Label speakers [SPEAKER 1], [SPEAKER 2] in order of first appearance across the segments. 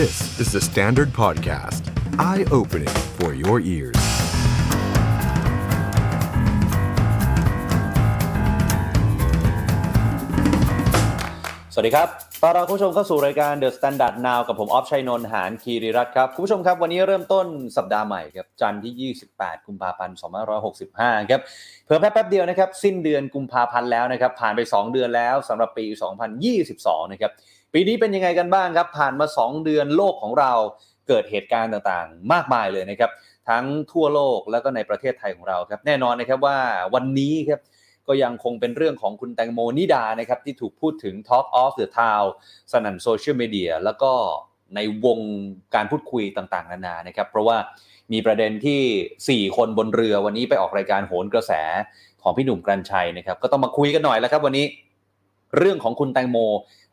[SPEAKER 1] This is the Standard Podcast. Eye-opening for your ears.
[SPEAKER 2] สวัสดีครับต้อนรับคุณผู้ชมเข้าสู่รายการ The Standard Now กับผมออฟชัยนนท์หานคีริรัตครับ คุณผู้ชมครับ วันนี้เริ่มต้นสัปดาห์ใหม่ครับ จันทร์ที่ 28 กุมภาพันธ์ 2565 ครับ เพิ่มแป๊บเดียวนะครับ สิ้นเดือนกุมภาพันธ์แล้วนะครับ ผ่านไป 2 เดือนแล้วสำหรับปี 2022 นะครับ ปีนี้เป็นยังไงกันบ้างครับ ผ่านมา 2 เดือนโลกของเราเกิดเหตุการณ์ต่างๆ มากมายเลยนะครับ ทั้งทั่วโลกแล้วก็ในประเทศไทยของเราครับ แน่นอนนะครับว่าวันนี้ครับก็ยังคงเป็นเรื่องของคุณแตงโมนิดานะครับที่ถูกพูดถึง Talk of the Town สนั่นโซเชียลมีเดียแล้วก็ในวงการพูดคุยต่างๆ นานานะครับ เพราะว่ามีประเด็นที่ 4 คนบนเรือวันนี้ไปออกรายการโหนกระแสของพี่หนุ่มกรันชัยนะครับ ก็ต้องมาคุยกันหน่อยแล้วครับวันนี้ เรื่องของคุณแตงโม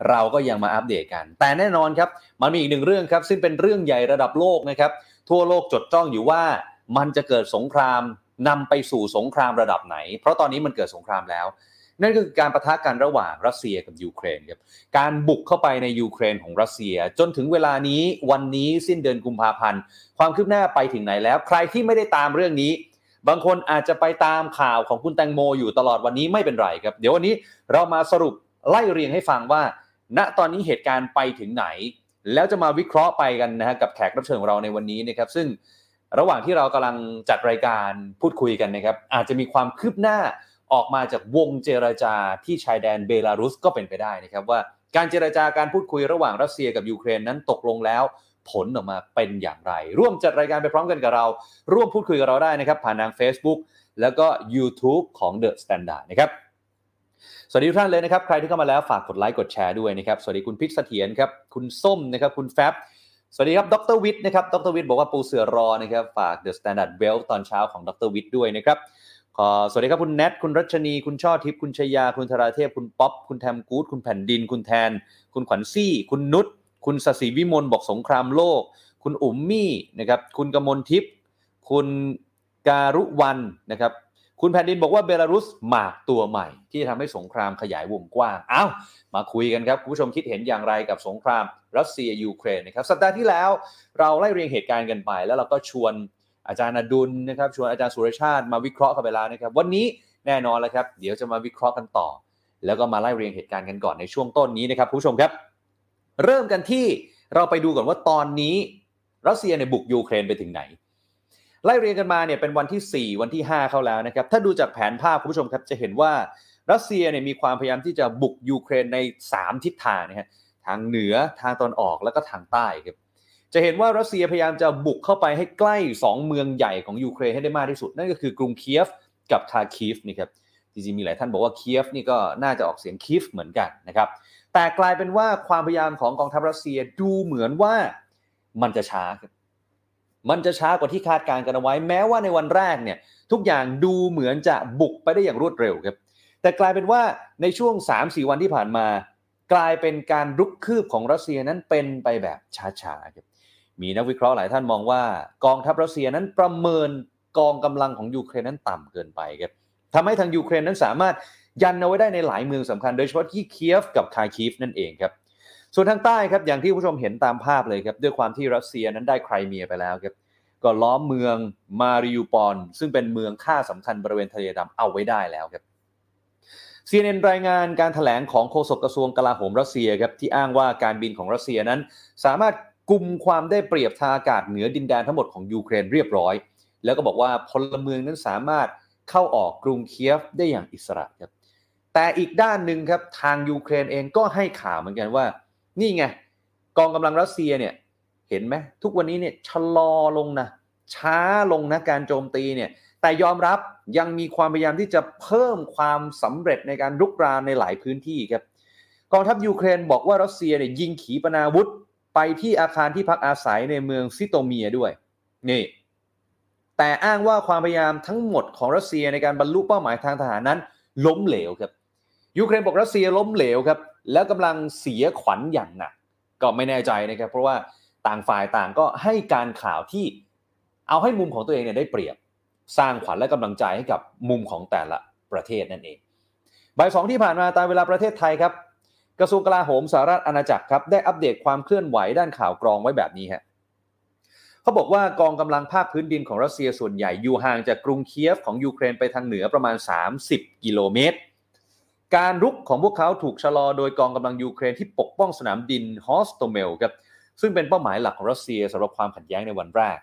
[SPEAKER 2] เราก็ยังมาอัปเดตกัน แต่แน่นอนครับมันมีอีกหนึ่งเรื่องครับซึ่งเป็นเรื่องใหญ่ระดับโลกนะครับทั่วโลกจดจ้องอยู่ว่ามันจะเกิดสงครามนำไปสู่สงครามระดับไหน เพราะตอนนี้มันเกิดสงครามแล้ว นั่นก็คือการประทะกันระหว่างรัสเซียกับยูเครนครับการบุกเข้าไปในยูเครนของรัสเซีย จนถึงเวลานี้วันนี้สิ้นเดือนกุมภาพันธ์ ความคืบหน้าไปถึงไหนแล้ว ใครที่ไม่ได้ตามเรื่องนี้ บางคนอาจจะไปตามข่าวของคุณแตงโมอยู่ตลอดวันนี้ไม่เป็นไรครับ เดี๋ยววันนี้เรามาสรุป ไล่เรียงให้ฟังว่า ณตอนนี้เหตุการณ์ไปถึงไหน แล้วจะมาวิเคราะห์ไปกันนะฮะกับแขกรับเชิญของเราในวันนี้นะครับ ซึ่งระหว่างที่เรากำลังจัดรายการพูดคุยกันนะครับ อาจจะมีความคืบหน้าออกมาจากวงเจรจาที่ชายแดนเบลารุสก็เป็นไปได้นะครับว่าการเจรจาการพูดคุยระหว่างรัสเซียกับยูเครนนั้นตกลงแล้ว ผลออกมาเป็นอย่างไร ร่วมจัดรายการไปพร้อมกันกับเรา ร่วมพูดคุยกับเราได้นะครับ ผ่านทาง Facebook แล้วก็ YouTube ของ The Standard นะครับ สวัสดีทุกท่านเลยนะครับ ใครที่เข้ามาแล้วฝากกดไลค์กดแชร์ด้วยนะครับ สวัสดีคุณพิษเสถียรครับ คุณส้มนะครับ คุณแฟบ สวัสดีครับ ดรวิทย์นะครับ ดรวิทย์บอกว่าปูเสือรอนะครับ ฝาก The Standard Bell ตอนเช้าของดรวิทย์ด้วยนะครับขอสวัสดีครับคุณแนท คุณรัชนี คุณช่อทิพย์ คุณชยา คุณธราเทพ คุณป๊อป คุณแทมกู๊ด คุณแผ่นดิน คุณแทน คุณขวัญซี่ คุณนุช คุณสศิวิมลบอกสงครามโลก คุณอุ๋มมี่นะครับ คุณกมลทิพย์ คุณการุวันนะครับ คุณแผ่นดินบอกว่าเบลารุสหมากตัวใหม่ ที่ทำให้สงครามขยายวงกว้างอ้าวมาคุยกันครับ คุณผู้ชมคิดเห็นอย่างไรกับสงครามรัสเซียยูเครนนะครับสัปดาห์ที่แล้วเราไล่เรียงเหตุการณ์กันไป แล้วเราก็ชวนอาจารย์อดุลนะครับชวนอาจารย์สุรชาติมาวิเคราะห์กันไปแล้วนะครับ วันนี้แน่นอนแล้วครับ เดี๋ยวจะมาวิเคราะห์กันต่อ แล้วก็มาไล่เรียงเหตุการณ์กันก่อนในช่วงต้นนี้นะครับผู้ชมครับ เริ่มกันที่เราไปดูก่อนว่าตอนนี้รัสเซียในบุกยูเครนไปถึงไหน ไล่เรียงกันมาเนี่ยเป็นวันที่ 4 วันที่ 5 เข้าแล้วนะครับ ถ้าดูจากแผนภาพคุณผู้ชมครับจะเห็นว่ารัสเซียเนี่ยมีความพยายามที่จะบุกยูเครนใน 3 ทิศทางนะฮะทางเหนือทางตอนออกแล้วก็ทางใต้ครับจะเห็นว่ารัสเซียพยายามจะบุกเข้าไปให้ใกล้ 2 เมืองใหญ่ของยูเครนให้ได้มากที่สุด นั่นก็คือกรุงเคียฟกับคาคีฟนี่ครับจริงๆมีหลายท่านบอกว่าเคียฟนี่ก็น่าจะออกเสียงคีฟเหมือนกันนะครับแต่กลายเป็นว่าความพยายามของกองทัพรัสเซียดูเหมือนว่ามันจะช้าครับ มันจะช้ากว่าที่คาดการณ์กันเอาไว้ แม้ว่าในวันแรกเนี่ยทุกอย่างดูเหมือนจะบุกไปได้อย่างรวดเร็วครับ แต่กลายเป็นว่าในช่วง 3-4 วันที่ผ่านมา กลายเป็นการรุกคืบของรัสเซียนั้นเป็นไปแบบช้าๆครับมีนักวิเคราะห์หลายท่านมองว่ากองทัพรัสเซียนั้นประเมินกองกำลังของยูเครนนั้นต่ำเกินไปครับทำให้ทางยูเครนนั้นสามารถยันเอาไว้ได้ในหลายเมืองสำคัญ โดยเฉพาะที่เคียฟกับคาร์คีฟนั่นเองครับ ส่วนทางใต้ครับอย่างที่ผู้ชมเห็นตามภาพเลยครับด้วยความที่รัสเซียนั้นได้ไครเมียไปแล้วครับก็ล้อมเมืองมาริอูปอล ซึ่งเป็นเมืองท่าสำคัญบริเวณทะเลดำเอาไว้ได้แล้วครับ CNN รายงานการแถลงของโฆษกกระทรวงกลาโหมรัสเซียครับที่อ้างว่าการบินของรัสเซียนั้น สามารถกลุ่มความได้เปรียบทางอากาศเหนือดินแดนทั้งหมดของยูเครนเรียบร้อย แล้วก็บอกว่าพลเมืองนั้นสามารถเข้าออกกรุงเคียฟได้อย่างอิสระครับแต่อีกด้านหนึ่งครับทางยูเครนเองก็ให้ข่าวเหมือนกันว่า นี่ไงกองกำลังรัสเซียเนี่ยเห็นไหมทุกวันนี้เนี่ยชะลอลงนะช้าลงนะการโจมตีเนี่ยแต่ยอมรับยังมีความพยายามที่จะเพิ่มความสำเร็จในการรุกรานในหลายพื้นที่ครับกองทัพยูเครนบอกว่ารัสเซียเนี่ยยิงขีปนาวุธไปที่อาคารที่พักอาศัยในเมืองซิโตเมียร์ด้วยนี่แต่อ้างว่าความพยายามทั้งหมดของรัสเซียในการบรรลุเป้าหมายทางทหารนั้น ล้มเหลวครับยูเครนบอกรัสเซียล้มเหลวครับ แล้วกำลังเสียขวัญอย่างหนัก ก็ไม่แน่ใจนะครับเพราะว่าต่างฝ่ายต่างก็ให้การข่าวที่เอาให้มุมของตัวเองเนี่ยได้เปรียบสร้างขวัญและกำลังใจให้กับมุมของแต่ละประเทศนั่นเองบ่ายสองที่ผ่านมาตามเวลาประเทศไทยครับ กระทรวงกลาโหมสหราชอาณาจักรครับได้อัปเดตความเคลื่อนไหวด้านข่าวกรองไว้แบบนี้ฮะเขาบอกว่ากองกำลังภาคพื้นดินของรัสเซียส่วนใหญ่อยู่ห่างจากกรุงเคียฟของยูเครนไปทางเหนือประมาณ 30 กิโลเมตร การรุกของพวกเขาถูกชะลอโดยกองกำลังยูเครนที่ปกป้องสนามบินฮอสโตเมลครับซึ่งเป็นเป้าหมายหลักของรัสเซียสำหรับความขัดแย้งในวันแรก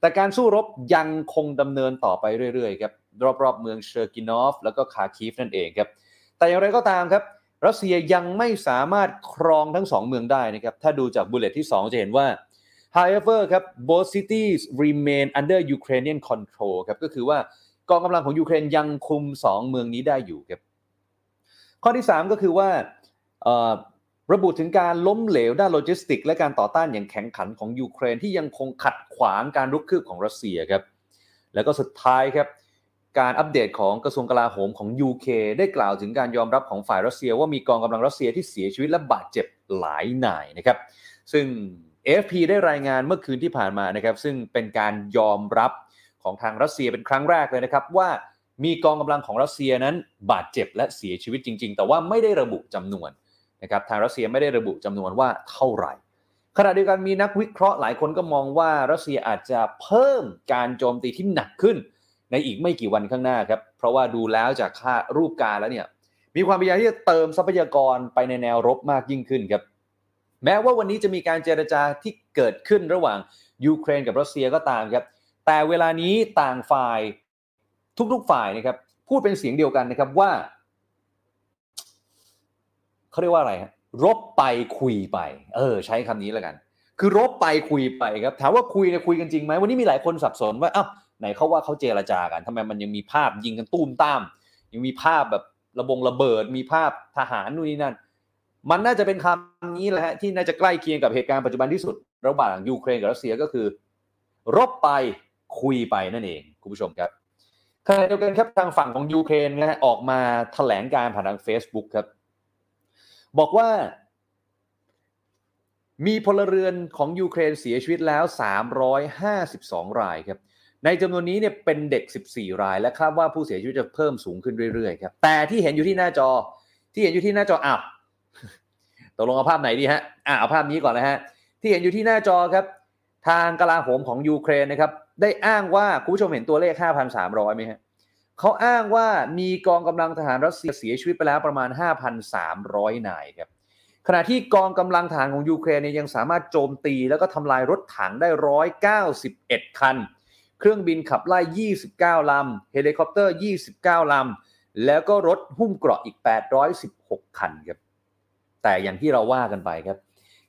[SPEAKER 2] แต่การสู้รบยังคงดำเนินต่อไปเรื่อยๆครับรอบๆเมืองเชอร์นิกอฟ แล้วก็คาร์คีฟนั่นเองครับแต่อย่างไรก็ตามครับรัสเซียยังไม่สามารถครองทั้งสองเมืองได้นะครับถ้าดูจาก bullet ที่ 2 จะเห็นว่า however ครับ both cities remain under Ukrainian control ครับก็คือว่ากองกำลังของยูเครนยังคุม 2 เมืองนี้ได้อยู่ครับ ข้อที่ 3 ก็คือว่าระบุถึงการล้มเหลวด้านโลจิสติกส์ และการต่อต้านอย่างแข็งขันของยูเครนที่ยังคงขัดขวางการรุกคืบของรัสเซียครับแล้วก็สุดท้ายครับการอัปเดตของกระทรวงกลาโหมของ UK ได้กล่าวถึงการยอมรับของฝ่ายรัสเซีย ว่ามีกองกำลังรัสเซียที่เสียชีวิตและบาดเจ็บหลายนายนะครับ ซึ่ง AFP ได้รายงานเมื่อคืนที่ผ่านมานะครับ ซึ่งเป็นการยอมรับของทางรัสเซียเป็นครั้งแรกเลยนะครับว่า มีกองกำลังของรัสเซียนั้นบาดเจ็บและเสียชีวิตจริง ๆ แต่ว่าไม่ได้ระบุจำนวนนะครับทางรัสเซียไม่ได้ระบุจำนวนว่าเท่าไหร่ขณะเดียวกันมีนักวิเคราะห์หลายคนก็มองว่ารัสเซียอาจจะเพิ่มการโจมตีที่หนักขึ้น ในอีกไม่กี่วันข้างหน้าครับเพราะว่าดูแล้วจากค่ารูปการแล้วเนี่ยมีความพยายามที่จะเติมทรัพยากรไปในแนวรบมากยิ่งขึ้นครับแม้ว่าวันนี้จะมีการเจรจาที่เกิดขึ้นระหว่างยูเครนกับรัสเซียก็ตามครับแต่เวลานี้ต่างฝ่าย ทุกๆฝ่ายนะครับ พูดเป็นเสียงเดียวกันนะครับว่าเขาเรียกว่าอะไรฮะรบไปคุยไป เออ ใช้คำนี้แล้วกัน คือรบไปคุยไปครับถามว่าคุยเนี่ยคุยกันจริงไหมวันนี้มีหลายคนสับสนว่าอ้าวไหนเขาว่าเขาเจรจากันทำไมมันยังมีภาพยิงกันตุ้มตาม ยังมีภาพแบบระบงระเบิด มีภาพทหารนู่นนี่นั่น มันน่าจะเป็นคำนี้แหละฮะที่น่าจะใกล้เคียงกับเหตุการณ์ปัจจุบันที่สุด ระหว่างยูเครนกับรัสเซียก็คือ รบไปคุยไปนั่นเอง คุณผู้ชมครับ ขณะเดียวกันครับทางฝั่งของยูเครนนะฮะออกมาแถลงการผ่านทาง Facebook ครับ บอกว่า มีพลเรือนของยูเครนเสียชีวิตแล้ว 352 รายครับ ในจำนวนนี้เนี่ยเป็นเด็ก 14 ราย และคาดว่าผู้เสียชีวิตจะเพิ่มสูงขึ้นเรื่อยๆครับแต่ที่เห็นอยู่ที่หน้าจอที่เห็นอยู่ที่หน้าจออ้าวตกลงเอาภาพไหนดีฮะอ่าเอาภาพนี้ก่อนนะฮะที่เห็นอยู่ที่หน้าจอครับ ทางกลาโหมของยูเครนนะครับ ได้อ้างว่าคุณผู้ชมเห็นตัวเลข 5,300ไหมฮะเขาอ้างว่ามีกองกำลังทหารรัสเซียเสียชีวิตไปแล้วประมาณ 5,300 นายครับขณะที่กองกำลังทหารของยูเครนเนี่ยยังสามารถโจมตีแล้วก็ทำลายรถถังได้ 191 คัน เครื่องบินขับไล่ 29 ลำ เฮลิคอปเตอร์ 29 ลำ แล้วก็รถหุ้มเกราะอีก 816 คันครับ แต่อย่างที่เราว่ากันไปครับ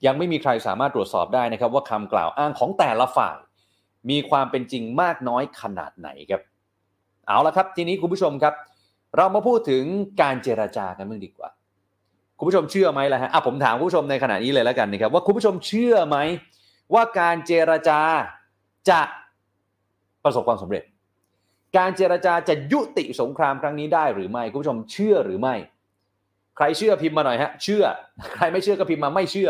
[SPEAKER 2] ยังไม่มีใครสามารถตรวจสอบได้นะครับว่าคำกล่าวอ้างของแต่ละฝ่าย มีความเป็นจริงมากน้อยขนาดไหนครับ เอาละครับทีนี้คุณผู้ชมครับ เรามาพูดถึงการเจราจากันบ้างดีกว่า คุณผู้ชมเชื่อไหมล่ะฮะอะผมถามคุณผู้ชมในขณะนี้เลยแล้วกันนะครับ ว่าคุณผู้ชมเชื่อไหมว่าการเจราจาจะประสบความสำเร็จ การเจราจาจะยุติสงครามครั้งนี้ได้หรือไม่คุณผู้ชมเชื่อหรือไม่ ใครเชื่อพิมพ์มาหน่อยฮะเชื่อ ใครไม่เชื่อก็พิมพ์มาไม่เชื่อ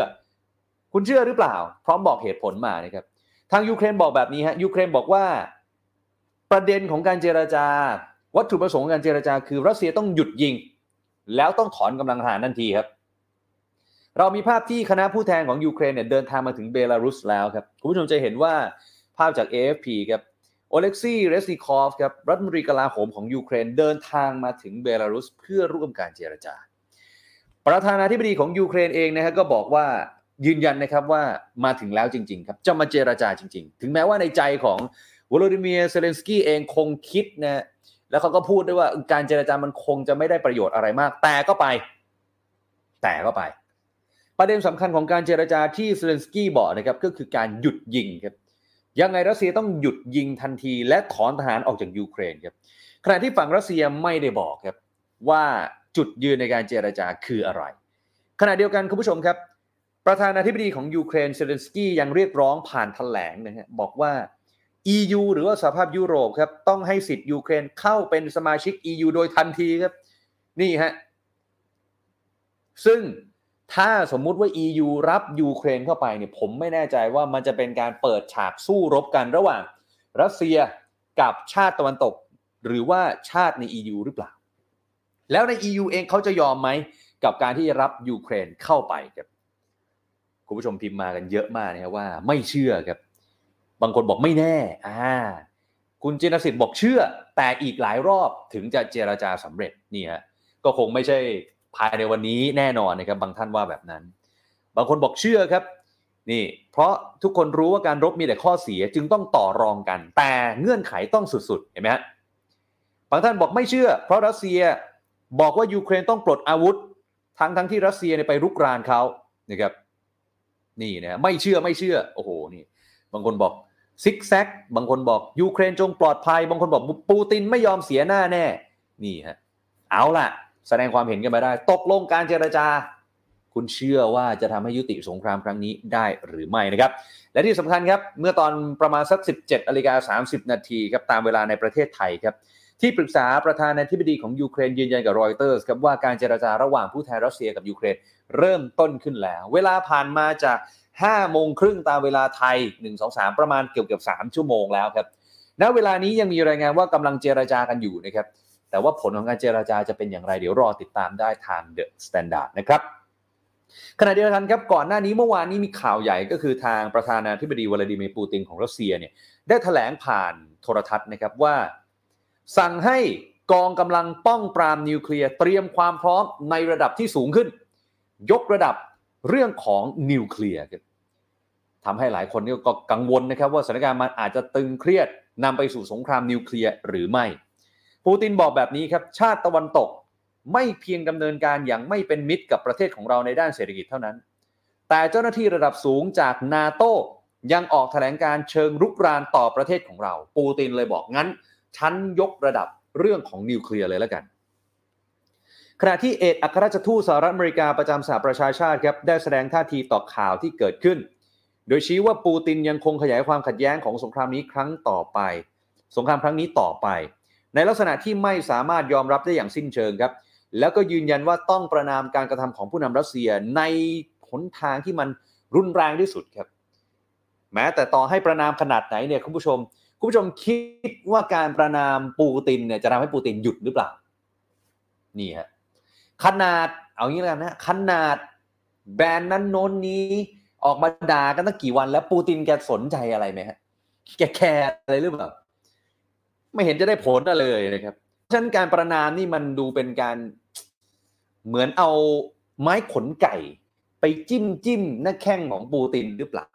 [SPEAKER 2] คุณเชื่อหรือเปล่า พร้อมบอกเหตุผลมานะครับ ทางยูเครนบอกแบบนี้ฮะยูเครนบอกว่า ประเด็นของการเจราจา วัตถุประสงค์ของการเจราจา คือรัสเซียต้องหยุดยิง แล้วต้องถอนกำลังทหารทันทีครับ เรามีภาพที่คณะผู้แทนของยูเครนเนี่ยเดินทางมาถึงเบลารุสแล้วครับคุณผู้ชมจะเห็นว่าภาพจาก AFP ครับโอเล็กซี่เรซนิคอฟครับรัฐมนตรีกลาโหมของยูเครนเดินทางมาถึงเบลารุสเพื่อร่วมการเจรจา ประธานาธิบดีของยูเครนเองนะครับก็บอกว่า ยืนยันนะครับว่ามาถึงแล้วจริง ๆ ครับจะมาเจรจาจริง ๆ ถึงแม้ว่าในใจของวลาดิเมียร์เซเลนสกี้เองคงคิดนะแล้วเขาก็พูดด้วยว่าการเจรจามันคงจะไม่ได้ประโยชน์อะไรมาก แต่ก็ไป แต่ก็ไป ประเด็นสำคัญของการเจรจาที่เซเลนสกี้บอกนะครับก็คือการหยุดยิงครับยังไงรัสเซียต้องหยุดยิงทันที และถอนทหารออกจากยูเครนครับขณะที่ฝั่งรัสเซียไม่ได้บอกครับว่าจุดยืนในการเจรจาคืออะไร ขณะเดียวกันคุณผู้ชมครับ ประธานาธิบดีของยูเครนเซเลนสกี้ยังเรียกร้องผ่านแถลงนะฮะบอกว่า EU หรือว่าสหภาพยุโรปครับต้องให้สิทธิ์ยูเครนเข้าเป็นสมาชิก EU โดยทันทีครับ นี่ฮะ ซึ่งถ้าสมมุติว่า EU รับยูเครนเข้าไปเนี่ยผมไม่แน่ใจว่ามันจะเป็นการเปิดฉากสู้รบกันระหว่าง รัสเซียกับชาติตะวันตก หรือว่าชาติใน EU หรือเปล่า แล้วใน EU เองเขาจะยอมไหมกับการที่จะรับยูเครนเข้าไปครับ คุณผู้ชมพิมพ์มากันเยอะมากนะครับว่าไม่เชื่อครับ บางคนบอกไม่แน่อ่าคุณจินสิทธิ์บอกเชื่อ แต่อีกหลายรอบถึงจะเจรจาสำเร็จนี่ฮะก็คงไม่ใช่ภายในวันนี้แน่นอนนะครับบางท่านว่าแบบนั้น บางคนบอกเชื่อครับนี่ เพราะทุกคนรู้ว่าการรบมีแต่ข้อเสียจึงต้องต่อรองกัน แต่เงื่อนไขต้องสุดๆเห็นไหมฮะบางท่านบอกไม่เชื่อ เพราะรัสเซียบอกว่ายูเครนต้องปลดอาวุธ ทั้งทั้งที่รัสเซียไปรุกรานเขานะครับ นี่นะไม่เชื่อไม่เชื่อโอ้โหนี่ บางคนบอกซิกแซกบางคนบอกยูเครนจงปลอดภัย บางคนบอกปูตินไม่ยอมเสียหน้าแน่ นี่ฮะเอาล่ะ แสดงความเห็นกันมาได้ ตกลงการเจรจา คุณเชื่อว่าจะทำให้ยุติสงครามครั้งนี้ได้หรือไม่นะครับ และที่สำคัญครับ เมื่อตอนประมาณสัก 17นาฬิกา30 นาทีครับตามเวลาในประเทศไทยครับ ที่ปรึกษาประธานาธิบดีของยูเครนยืนยันกับรอยเตอร์สครับว่าการเจรจาระหว่างผู้แทนรัสเซียกับยูเครนเริ่มต้นขึ้นแล้ว เวลาผ่านมาจาก5โมงครึ่งตามเวลาไทย 1 2 3 ประมาณเกือบเกือบ3ชั่วโมงแล้วครับณเวลานี้ยังมีรายงานว่ากำลังเจรจากันอยู่นะครับแต่ว่าผลของการเจรจาจะเป็นอย่างไรเดี๋ยวรอติดตามได้ทาง The Standard นะครับขณะเดียวกันครับก่อนหน้านี้เมื่อวานนี้มีข่าวใหญ่ก็คือทางประธานาธิบดีวลาดิเมียร์ปูตินของรัสเซียเนี่ยได้แถลงผ่านโทรทัศน์นะครับว่า สั่งให้กองกำลังป้องปรามนิวเคลียร์เตรียมความพร้อมในระดับที่สูงขึ้น ยกระดับเรื่องของนิวเคลียร์ทำให้หลายคนก็กังวลนะครับว่าสถานการณ์มันอาจจะตึงเครียดนำไปสู่สงครามนิวเคลียร์หรือไม่ ปูตินบอกแบบนี้ครับ ชาติตะวันตกไม่เพียงดำเนินการอย่างไม่เป็นมิตรกับประเทศของเราในด้านเศรษฐกิจเท่านั้น แต่เจ้าหน้าที่ระดับสูงจากนาโตยังออกแถลงการเชิงรุกรานต่อประเทศของเรา ปูตินเลยบอกงั้น ฉันยกระดับเรื่องของนิวเคลียร์เลยแล้วกัน ขณะที่เอกอัครราชทูตสหรัฐอเมริกาประจำสหประชาชาติครับได้แสดงท่าทีต่อข่าวที่เกิดขึ้น โดยชี้ว่าปูตินยังคงขยายความขัดแย้งของสงครามนี้ครั้งต่อไป สงครามครั้งนี้ต่อไป ในลักษณะที่ไม่สามารถยอมรับได้อย่างสิ้นเชิงครับ แล้วก็ยืนยันว่าต้องประนามการกระทำของผู้นำรัสเซียในหนทางที่มันรุนแรงที่สุดครับ แม้แต่ต่อให้ประนามขนาดไหนเนี่ยคุณผู้ชม คุณผู้ชมคิดว่าการประนามปูตินเนี่ยจะทำให้ปูตินหยุดหรือเปล่า นี่ฮะขนาดเอางี้แล้วกันนะขนาดแบรนด์นั้นโน้นนี้ ออกมาด่ากันตั้งกี่วันแล้วปูตินแกสนใจอะไรไหมฮะแกแคร์อะไรหรือเปล่าไม่เห็นจะได้ผลอะไรเลยนะครับฉะนั้นการประนามนี่มันดูเป็นการเหมือนเอาไม้ขนไก่ ไปจิ้มจิ้มหน้าแข้งของปูตินหรือเปล่า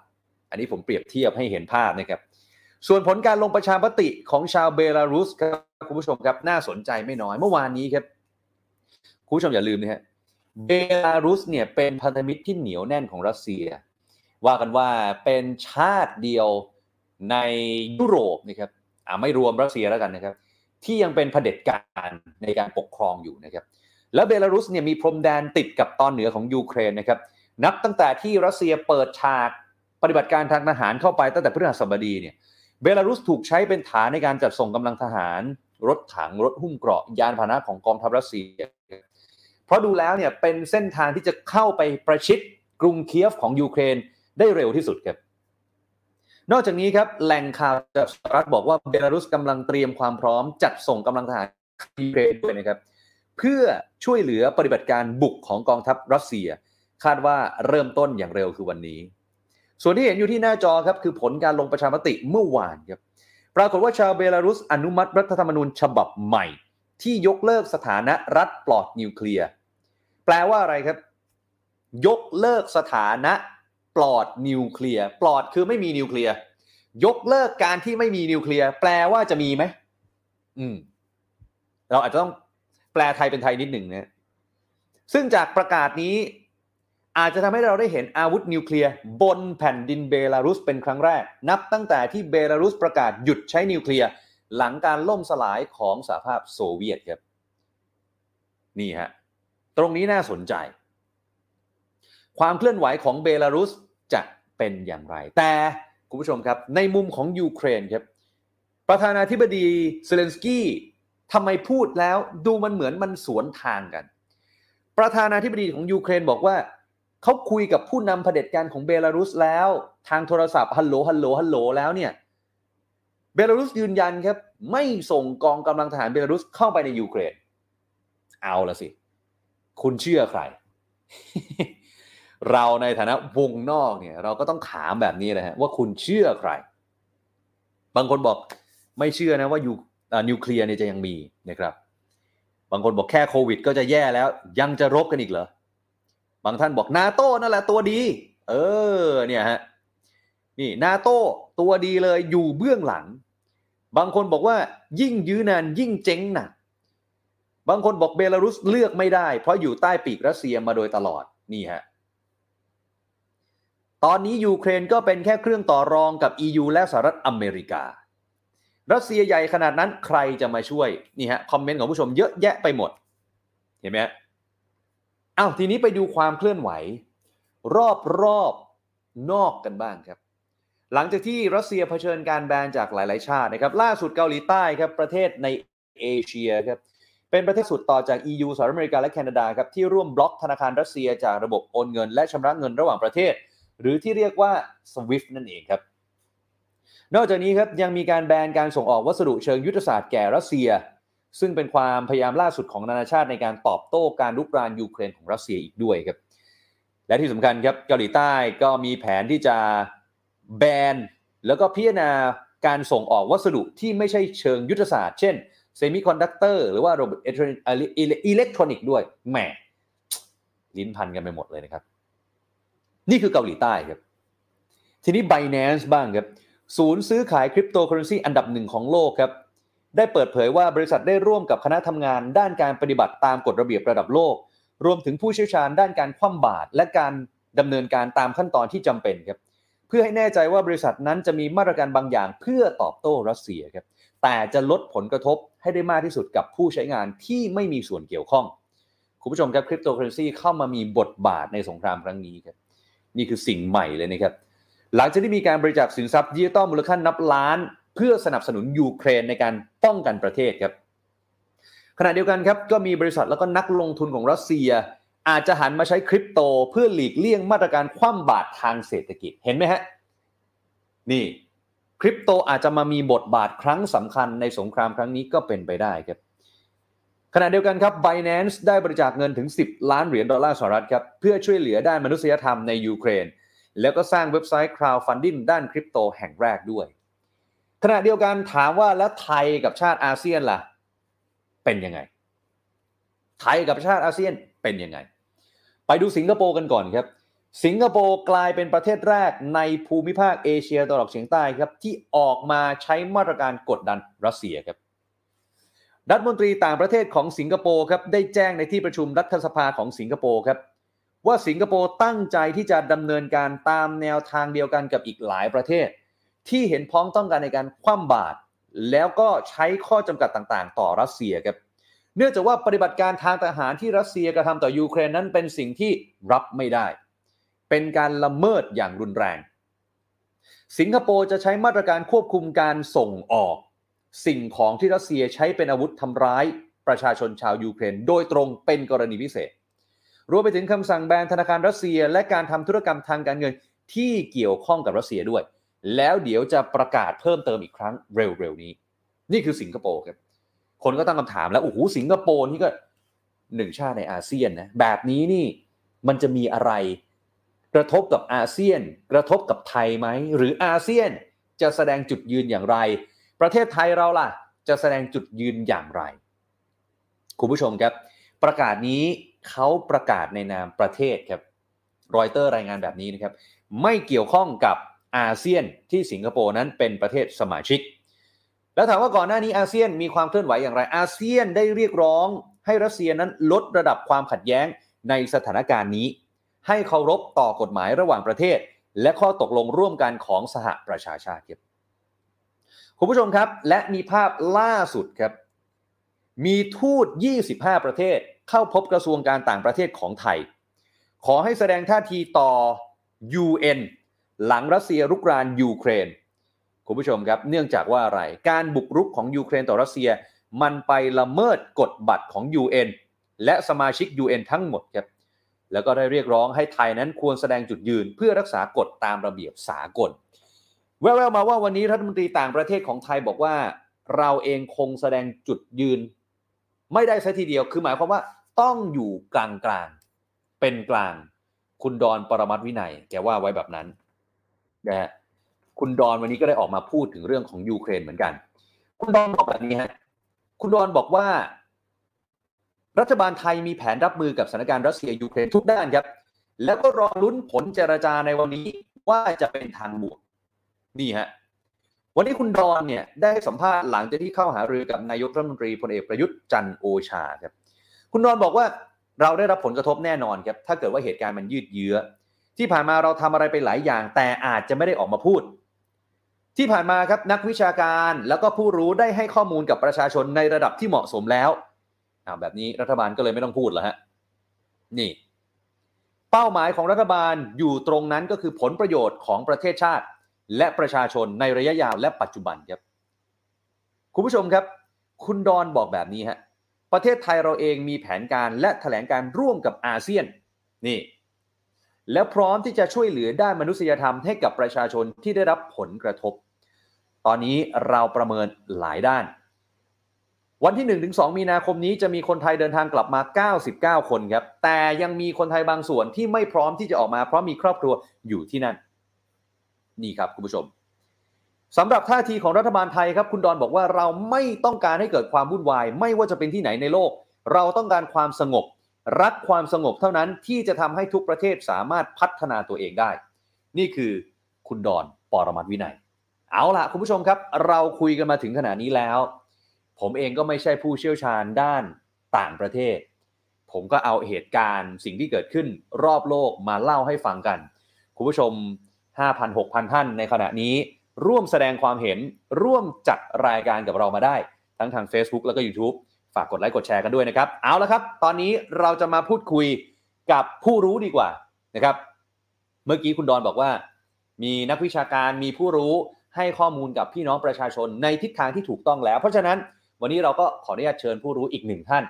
[SPEAKER 2] อันนี้ผมเปรียบเทียบให้เห็นภาพนะครับ ส่วนผลการลงประชามติของชาวเบลารุสครับคุณผู้ชมครับน่าสนใจไม่น้อยเมื่อวานนี้ครับคุณผู้ชมอย่าลืมนะฮะเบลารุสเนี่ยเป็นพันธมิตรที่เหนียวแน่นของรัสเซีย ว่ากันว่าเป็นชาติเดียวในยุโรปนะครับอ่าไม่รวมรัสเซียแล้วกันนะครับ ที่ยังเป็นเผด็จการในการปกครองอยู่นะครับ แล้วเบลารุสเนี่ยมีพรมแดนติดกับตอนเหนือของยูเครนนะครับ นับตั้งแต่ที่รัสเซียเปิดฉากปฏิบัติการทางทหารเข้าไปตั้งแต่พฤหัสบดีเนี่ย เบลารุสถูกใช้เป็นฐานในการจัดส่งกำลังทหาร รถถังรถหุ้มเกราะยานพาหนะของกองทัพรัสเซีย เพราะดูแล้วเนี่ยเป็นเส้นทางที่จะเข้าไปประชิดกรุงเคียฟของยูเครนได้เร็วที่สุดครับนอกจากนี้ครับแหล่งข่าวจากสหรัฐบอกว่าเบลารุสกำลังเตรียมความพร้อมจัดส่งกำลังทหารยูเครนด้วยนะครับเพื่อช่วยเหลือปฏิบัติการบุกของกองทัพรัสเซีย คาดว่าเริ่มต้นอย่างเร็วคือวันนี้ ส่วนที่เห็นอยู่ที่หน้าจอครับคือผลการลงประชามติเมื่อวานครับปรากฏว่าชาวเบลารุสอนุมัติรัฐธรรมนูญฉบับใหม่ ที่ยกเลิกสถานะรัฐปลอดนิวเคลียร์แปลว่าอะไรครับ ยกเลิกสถานะปลอดนิวเคลียร์ปลอดคือไม่มีนิวเคลียร์ยกเลิกการที่ไม่มีนิวเคลียร์แปลว่าจะมีไหมอืม เราอาจจะต้องแปลไทยเป็นไทยนิดหนึ่งนะซึ่งจากประกาศนี้ อาจจะทำให้เราได้เห็นอาวุธนิวเคลียร์บนแผ่นดินเบลารุสเป็นครั้งแรก นับตั้งแต่ที่เบลารุสประกาศหยุดใช้นิวเคลียร์หลังการล่มสลายของสหภาพโซเวียตครับ นี่ฮะ ตรงนี้น่าสนใจ ความเคลื่อนไหวของเบลารุสจะเป็นอย่างไร แต่คุณผู้ชมครับ ในมุมของยูเครนครับ ประธานาธิบดีเซเลนสกี้ทำไมพูดแล้วดูมันเหมือนมันสวนทางกัน ประธานาธิบดีของยูเครนบอกว่า เขาคุยกับผู้นำเผด็จการของเบลารุสแล้ว ทางโทรศัพท์ฮัลโหลฮัลโหลฮัลโหลแล้วเนี่ยเบลารุสยืนยันครับ ไม่ส่งกองกำลังทหารเบลารุสเข้าไปในยูเครน เอาละสิ คุณเชื่อใคร เราในฐานะวงนอกเนี่ย เราก็ต้องถามแบบนี้เลยฮะว่าคุณเชื่อใคร บางคนบอกไม่เชื่อนะว่ายูนิวเคลียร์เนี่ยจะยังมีนะครับ บางคนบอกแค่โควิด ก็จะแย่แล้ว ยังจะรบกันอีกเหรอ บางท่านบอกนาโต้นั่นแหละตัวดี เออเนี่ยฮะนี่นาโต้ตัวดีเลยอยู่เบื้องหลัง บางคนบอกว่ายิ่งยื้อนานยิ่งเจ๊งหนักบางคนบอกเบลารุสเลือกไม่ได้ เพราะอยู่ใต้ปีกรัสเซียมาโดยตลอดนี่ฮะตอนนี้ยูเครนก็เป็นแค่เครื่องต่อรองกับ EU และสหรัฐอเมริกา รัสเซียใหญ่ขนาดนั้นใครจะมาช่วยนี่ฮะคอมเมนต์ของผู้ชมเยอะแยะไปหมด เห็นไหมฮะ อ้าวทีนี้ไปดูความเคลื่อนไหว รอบรอบนอกกันบ้างครับ หลังจากที่รัสเซียเผชิญการแบนจากหลาย ๆ ชาตินะครับล่าสุดเกาหลีใต้ครับประเทศในเอเชียครับเป็นประเทศสุดต่อจาก EU สหรัฐอเมริกาและแคนาดาครับที่ร่วมบล็อกธนาคารรัสเซียจากระบบโอนเงิน และชำระเงินระหว่างประเทศ หรือที่เรียกว่า SWIFT นั่นเองครับนอกจากนี้ครับยังมีการแบนการส่งออกวัสดุเชิงยุทธศาสตร์แก่รัสเซีย ซึ่งเป็นความพยายามล่าสุดของนานาชาติในการตอบโต้การรุกรานยูเครนของรัสเซียอีกด้วยครับ และที่สำคัญครับเกาหลีใต้ก็มีแผนที่จะแบนแล้วก็พิจารณาการส่งออกวัสดุที่ไม่ใช่เชิงยุทธศาสตร์ เช่นเซมิคอนดักเตอร์หรือว่าระบบอิเล็กทรอนิกส์ด้วยแหมลิ้นพันกันไปหมดเลยนะครับ นี่คือเกาหลีใต้ครับ ทีนี้ Binance บ้างครับ ศูนย์ซื้อขายคริปโตเคอเรนซีอันดับหนึ่งของโลกครับ ได้เปิดเผยว่าบริษัทได้ร่วมกับคณะทำงาน ด้านการปฏิบัติตามกฎระเบียบระดับโลก รวมถึงผู้เชี่ยวชาญด้านการคว่ำบาตรและการดำเนินการตามขั้นตอนที่จำเป็นครับเพื่อให้แน่ใจว่าบริษัทนั้นจะมีมาตรการบางอย่าง เพื่อตอบโต้รัสเซียครับแต่จะลดผลกระทบให้ได้มากที่สุดกับผู้ใช้งานที่ไม่มีส่วนเกี่ยวข้อง คุณผู้ชมครับคริปโตเคอร์เรนซีเข้ามามีบทบาทในสงครามครั้งนี้ครับนี่คือสิ่งใหม่เลยนะครับหลังจากที่มีการบริจาคสินทรัพย์ดิจิตอลมูลค่านับล้าน เพื่อสนับสนุนยูเครนในการป้องกันประเทศครับขณะเดียวกันครับก็มีบริษัทแล้วก็นักลงทุนของรัสเซีย อาจจะหันมาใช้คริปโตเพื่อหลีกเลี่ยงมาตรการคว่ำบาตรทางเศรษฐกิจเห็นไหมฮะนี่คริปโตอาจจะมามีบทบาทครั้งสำคัญในสงครามครั้งนี้ก็เป็นไปได้ครับขณะเดียวกันครับ Binance ได้บริจาคเงินถึง 10 ล้านเหรียญดอลลาร์สหรัฐครับเพื่อช่วยเหลือด้านมนุษยธรรมในยูเครน แล้วก็สร้างเว็บไซต์ crowdfunding ด้านคริปโตแห่งแรกด้วย ขณะเดียวกันถามว่าแล้วไทยกับชาติอาเซียนล่ะ เป็นยังไง ไทยกับชาติอาเซียนเป็นยังไง ไปดูสิงคโปร์กันก่อนครับ สิงคโปร์กลายเป็นประเทศแรกในภูมิภาคเอเชียตะวันออกเฉียงใต้ครับที่ออกมาใช้มาตรการกดดันรัสเซียครับรัฐมนตรีต่างประเทศของสิงคโปร์ครับได้แจ้งในที่ประชุมรัฐสภาของสิงคโปร์ครับว่าสิงคโปร์ตั้งใจที่จะดำเนินการตามแนวทางเดียวกันกับอีกหลายประเทศ ที่เห็นพ้องต้องการในการคว่ำบาตรแล้วก็ใช้ข้อจำกัดต่างๆ ต่อรัสเซียครับเนื่องจากว่าปฏิบัติการทางทหารที่รัสเซียกระทำต่อยูเครนนั้นเป็นสิ่งที่รับไม่ได้ เป็นการละเมิดอย่างรุนแรง สิงคโปร์จะใช้มาตรการควบคุมการส่งออก สิ่งของที่รัสเซียใช้เป็นอาวุธทำร้ายประชาชนชาวยูเครน โดยตรงเป็นกรณีพิเศษ รวมไปถึงคำสั่งแบนธนาคารรัสเซีย และการทำธุรกรรมทางการเงินที่เกี่ยวข้องกับรัสเซียด้วย แล้วเดี๋ยวจะประกาศเพิ่มเติมอีกครั้งเร็วๆนี้ นี่คือสิงคโปร์ครับ คนก็ตั้งคำถามแล้วโอ้โหสิงคโปร์นี่ก็หนึ่งชาติในอาเซียนนะแบบนี้นี่มันจะมีอะไร กระทบกับอาเซียน กระทบกับไทยไหมหรืออาเซียนจะแสดงจุดยืนอย่างไร ประเทศไทยเราล่ะ จะแสดงจุดยืนอย่างไร คุณผู้ชมครับ ประกาศนี้เขาประกาศในนามประเทศครับรอยเตอร์รายงานแบบนี้นะครับ ไม่เกี่ยวข้องกับ อาเซียนที่สิงคโปร์นั้นเป็นประเทศสมาชิก แล้วถามว่าก่อนหน้านี้อาเซียนมีความเคลื่อนไหวอย่างไร อาเซียนได้เรียกร้อง ให้รัสเซียนั้นลดระดับความขัดแย้งในสถานการณ์นี้ ให้เคารพต่อกฎหมายระหว่างประเทศ และข้อตกลงร่วมกันของสหประชาชาติครับคุณผู้ชมครับ และมีภาพล่าสุดครับ มีทูต 25 ประเทศเข้าพบกระทรวงการต่างประเทศของไทย ขอให้แสดงท่าทีต่อ UN หลังรัสเซียรุกรานยูเครนคุณผู้ชมครับ เนื่องจากว่าอะไร การบุกรุกของยูเครนต่อรัสเซีย มันไปละเมิดกฎบัตรของ UN และสมาชิก UN ทั้งหมดครับแล้วก็ได้เรียกร้องให้ไทยนั้นควรแสดงจุดยืน เพื่อรักษากฎตามระเบียบสากล แววๆมาว่าวันนี้รัฐมนตรีต่างประเทศของไทยบอกว่า เราเองคงแสดงจุดยืน ไม่ได้ซะทีเดียวคือหมายความว่าต้องอยู่กลางเป็นกลาง คุณดอนปรมัตวินัยแกว่าไว้แบบนั้น นะฮะคุณดอนวันนี้ก็ได้ออกมาพูดถึงเรื่องของยูเครนเหมือนกัน คุณดอนบอกแบบนี้ฮะคุณดอนบอกว่า รัฐบาลไทยมีแผนรับมือกับสถานการณ์รัสเซียยูเครนทุกด้านครับ แล้วก็รอลุ้นผลเจรจาในวันนี้ว่าจะเป็นทางบวกนี่ฮะวันนี้คุณดอนเนี่ยได้สัมภาษณ์หลังจากที่เข้าหารือกับนายกรัฐมนตรีพลเอกประยุทธ์จันทร์โอชาครับ คุณดอนบอกว่าเราได้รับผลกระทบแน่นอนครับ ถ้าเกิดว่าเหตุการณ์มันยืดเยื้อ ที่ผ่านมาเราทำอะไรไปหลายอย่าง แต่อาจจะไม่ได้ออกมาพูด ที่ผ่านมาครับนักวิชาการแล้วก็ผู้รู้ได้ให้ข้อมูลกับประชาชนในระดับที่เหมาะสมแล้วแบบนี้รัฐบาลก็เลยไม่ต้องพูดแล้วฮะนี่ เป้าหมายของรัฐบาลอยู่ตรงนั้นก็คือผลประโยชน์ของประเทศชาติ และประชาชนในระยะยาวและปัจจุบันครับ คุณผู้ชมครับ คุณดอนบอกแบบนี้ฮะประเทศไทยเราเองมีแผนการและแถลงการร่วมกับอาเซียน นี่ แล้วพร้อมที่จะช่วยเหลือด้านมนุษยธรรมให้กับประชาชนที่ได้รับผลกระทบ ตอนนี้เราประเมินหลายด้าน วันที่1ถึง2มีนาคมนี้จะมีคนไทยเดินทางกลับมา 99 คนครับ แต่ยังมีคนไทยบางส่วนที่ไม่พร้อมที่จะออกมาเพราะมีครอบครัวอยู่ที่นั่น นี่ครับคุณผู้ชมสำหรับท่าทีของรัฐบาลไทยครับคุณดอนบอกว่าเราไม่ต้องการให้เกิดความวุ่นวาย ไม่ว่าจะเป็นที่ไหนในโลก เราต้องการความสงบ รักความสงบเท่านั้นที่จะทำให้ทุกประเทศสามารถพัฒนาตัวเองได้ นี่คือคุณดอนปรมัตวินัย เอาล่ะ คุณผู้ชมครับ เราคุยกันมาถึงขนาดนี้แล้ว ผมเองก็ไม่ใช่ผู้เชี่ยวชาญด้านต่างประเทศ ผมก็เอาเหตุการณ์สิ่งที่เกิดขึ้นรอบโลกมาเล่าให้ฟังกัน คุณผู้ชม 5,000 6,000 ท่านในขณะนี้ ร่วมแสดงความเห็นร่วมจัดรายการกับเรามาได้ ทั้งทาง Facebook แล้วก็ YouTube ฝากกดไลค์กดแชร์กันด้วยนะครับ เอาละครับ ตอนนี้เราจะมาพูดคุยกับผู้รู้ดีกว่านะครับ เมื่อกี้คุณดอนบอกว่า มีนักวิชาการมีผู้รู้ให้ข้อมูลกับพี่น้องประชาชนในทิศทางที่ถูกต้องแล้ว เพราะฉะนั้นวันนี้เราก็ขออนุญาตเชิญผู้รู้อีกหนึ่งท่าน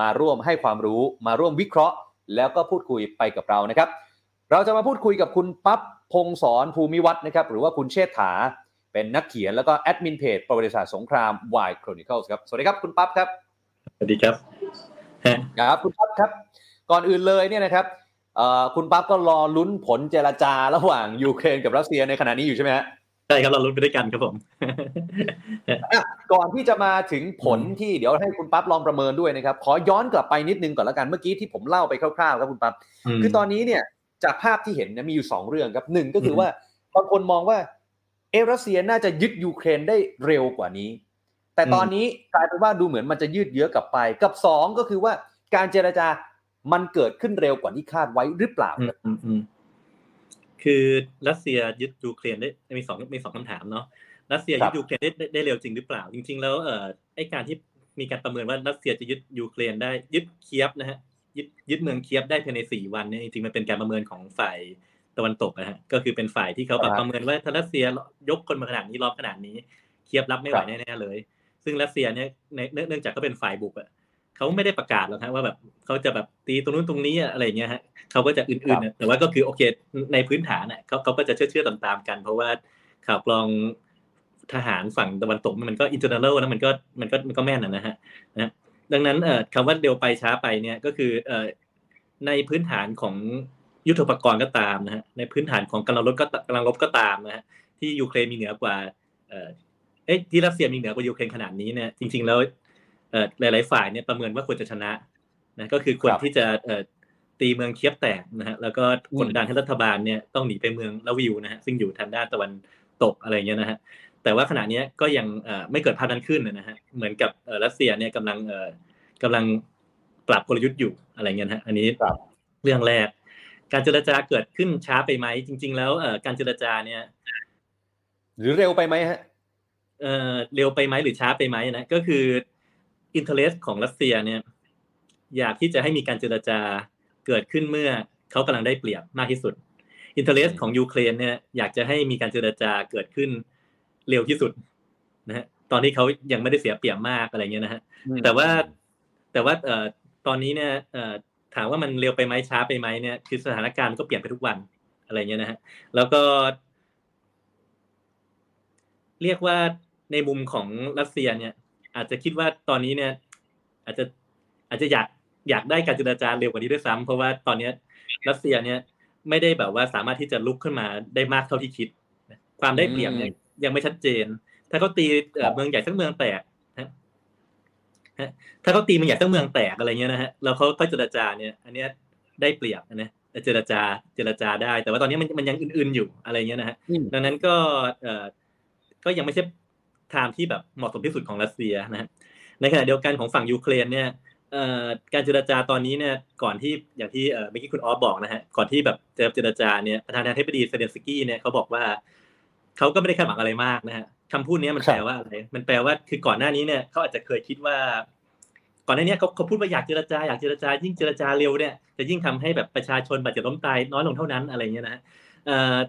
[SPEAKER 2] มาร่วมให้ความรู้มาร่วมวิเคราะห์ แล้วก็พูดคุยไปกับเรานะครับ เราจะมาพูดคุยกับคุณปั๊บพงศรภูมิวัฒน์นะครับ หรือว่าคุณเชษฐา เป็นนักเขียนแล้วก็แอดมินเพจประวัติศาสตร์สงคราม Y Chronicles ครับสวัสดีครับคุณปั๊บครับ
[SPEAKER 3] สวัสดีครับ
[SPEAKER 2] ครับคุณปั๊บครับ ก่อนอื่นเลยเนี่ยนะครับคุณปั๊บก็รอลุ้นผลเจรจาระหว่างยูเครนกับรัสเซียในขณะนี้อยู่ใช่ไหมฮะ
[SPEAKER 3] ใช่ครับเราลุ้นไปด้วยกันครับผม
[SPEAKER 2] ก่อนที่จะมาถึงผลที่เดี๋ยวให้คุณปั๊บลองประเมินด้วยนะครับ ขอย้อนกลับไปนิดนึงก่อนละกันเมื่อกี้ที่ผมเล่าไปคร่าวๆครับคุณปั๊บคือตอนนี้เนี่ยจากภาพที่เห็นนะมีอยู่ 2 เรื่องครับหนึ่งก็คือว่าบางคนมองว่าเอรัสเซียน่าจะยึดยูเครนได้เร็วกว่านี้ แต่ตอนนี้กลายเป็นว่าดูเหมือนมันจะยืดเยื้อกลับไป กับ 2 ก็คือว่าการเจรจามันเกิดขึ้นเร็วกว่าที่คาดไว้หรือเปล่า
[SPEAKER 3] คือรัสเซียยึดยูเครนได้มีสองมีสองคำถามเนาะรัสเซียยึดยูเครนได้ได้เร็วจริงหรือเปล่า จริง ๆ แล้วเอ่อไอการที่มีการประเมินว่ารัสเซียจะยึดยูเครนได้ยึดเคียฟนะฮะยึดยึดเมืองเคียฟได้ภายในสี่วันเนี่ยจริงๆมันเป็นการประเมินของฝ่ายตะวันตกนะฮะก็คือเป็นฝ่ายที่เขาแบบประเมินว่าถ้ารัสเซียยกคนมาขนาดนี้รอบขนาดนี้ เคียฟรับไม่ไหวแน่ๆเลย ซึ่งรัสเซียเนี่ยเนื่องจากเขาเป็นฝ่ายบุกอะเขาไม่ได้ประกาศหรอกฮะว่าแบบเขาจะแบบตีตรงนู้นตรงนี้อะไรเงี้ยฮะเขาก็จะอื่นๆแต่ว่าก็คือโอเคในพื้นฐานเนี่ยเขาเขาก็จะเชื่อเชื่อตามๆกัน เพราะว่าข่าวกรองทหารฝั่งตะวันตกมันก็ internal นะมันก็มันก็มันก็แม่นนะฮะนะดังนั้นเอ่อคำว่าเร็วไปช้าไปเนี่ยก็คือเอ่อในพื้นฐานของยุทธปกรณ์ก็ตามนะฮะในพื้นฐานของกำลังรบก็กำลังรบก็ตามนะฮะที่ยูเครนมีเหนือกว่า เอ่อเอ๊ะที่รัสเซียมีเหนือกว่ายูเครนขนาดนี้เนี่ยจริง ๆ แล้วเอ่อหลาย ๆ ฝ่ายเนี่ยประเมินว่าควรจะชนะนะก็คือควรที่จะเอ่อตีเมืองเคียบแตกนะฮะแล้วก็กดดันให้รัฐบาลเนี่ยต้องหนีไปเมืองลาวิวนะฮะซึ่งอยู่ทางด้านตะวันตกอะไรเงี้ยนะฮะแต่ว่าขณะนี้ก็ยังไม่เกิดภาพนั้นขึ้นนะฮะเหมือนกับรัสเซียเนี่ยกำลังกำลังปรับกลยุทธ์อยู่อะไรเงี้ยฮะอันนี้เรื่องแรก การเจรจาเกิดขึ้นช้าไปไหมจริง ๆ แล้วการเจรจาเนี่ย
[SPEAKER 2] หรือเร็วไปไหมฮะ
[SPEAKER 3] เออเร็วไปไหมหรือช้าไปไหมนะก็คืออินเทอร์เนของรัสเซียเนี่ยอยากที่จะให้มีการเจรจาเกิดขึ้นเมื่อเขากำลังได้เปรียบมากที่สุด in term ของยูเครนเนี่ยอยากจะให้มีการเจรจาเกิดขึ้นเร็วที่สุดนะฮะตอนที่เขายังไม่ได้เสียเปรียบมากอะไรเงี้ยนะฮะแต่ว่าแต่ว่าเอ่อตอนนี้เนี่ยเอ่อถามว่ามันเร็วไปไหมช้าไปไหมเนี่ยคือสถานการณ์ก็เปลี่ยนไปทุกวันอะไรเงี้ยนะฮะแล้วก็ เรียกว่า ในมุมของรัสเซียเนี่ย อาจจะคิดว่าตอนนี้เนี่ย อาจจะอาจจะอยากอยากได้การเจรจาเร็วกว่านี้ด้วยซ้ำเพราะว่าตอนเนี้ยรัสเซียเนี่ยไม่ได้แบบว่าสามารถที่จะลุกขึ้นมาได้มากเท่าที่คิด ความได้เปรียบเนี่ยยังไม่ชัดเจน ถ้าเขาตีเมืองใหญ่สักเมืองแตกถ้าเขาตีเมืองใหญ่สักเมืองแตกอะไรเงี้ยนะฮะแล้วเขาค่อยเจรจาเนี่ย อันเนี้ยได้เปรียบนะเจรจาเจรจาได้ แต่ว่าตอนนี้มันมันยังอื่นๆอยู่อะไรเงี้ยนะฮะดังนั้นก็เอ่อก็ยังไม่ใช่ time ที่แบบเหมาะสมที่สุดของรัสเซียนะฮะในขณะเดียวกันของฝั่งยูเครนเนี่ยการเจรจาตอนนี้เนี่ยก่อนที่อย่างที่เมื่อกี้คุณออฟบอกนะฮะก่อนที่แบบจะเจรจาเนี่ยประธานาธิบดีเซเลนสกี้เนี่ยเขาบอกว่าเขาก็ไม่ได้คาดหวังอะไรมากนะฮะคำพูดนี้มันแปลว่าอะไร มันแปลว่าคือก่อนหน้านี้เนี่ยเขาอาจจะเคยคิดว่า ก่อนหน้านี้เขาเขาพูดว่าอยากเจรจาอยากเจรจา ยิ่งเจรจาเร็วเนี่ยจะยิ่งทำให้แบบประชาชนบาดเจ็บล้มตายน้อยลงเท่านั้นอะไรเงี้ยนะฮะ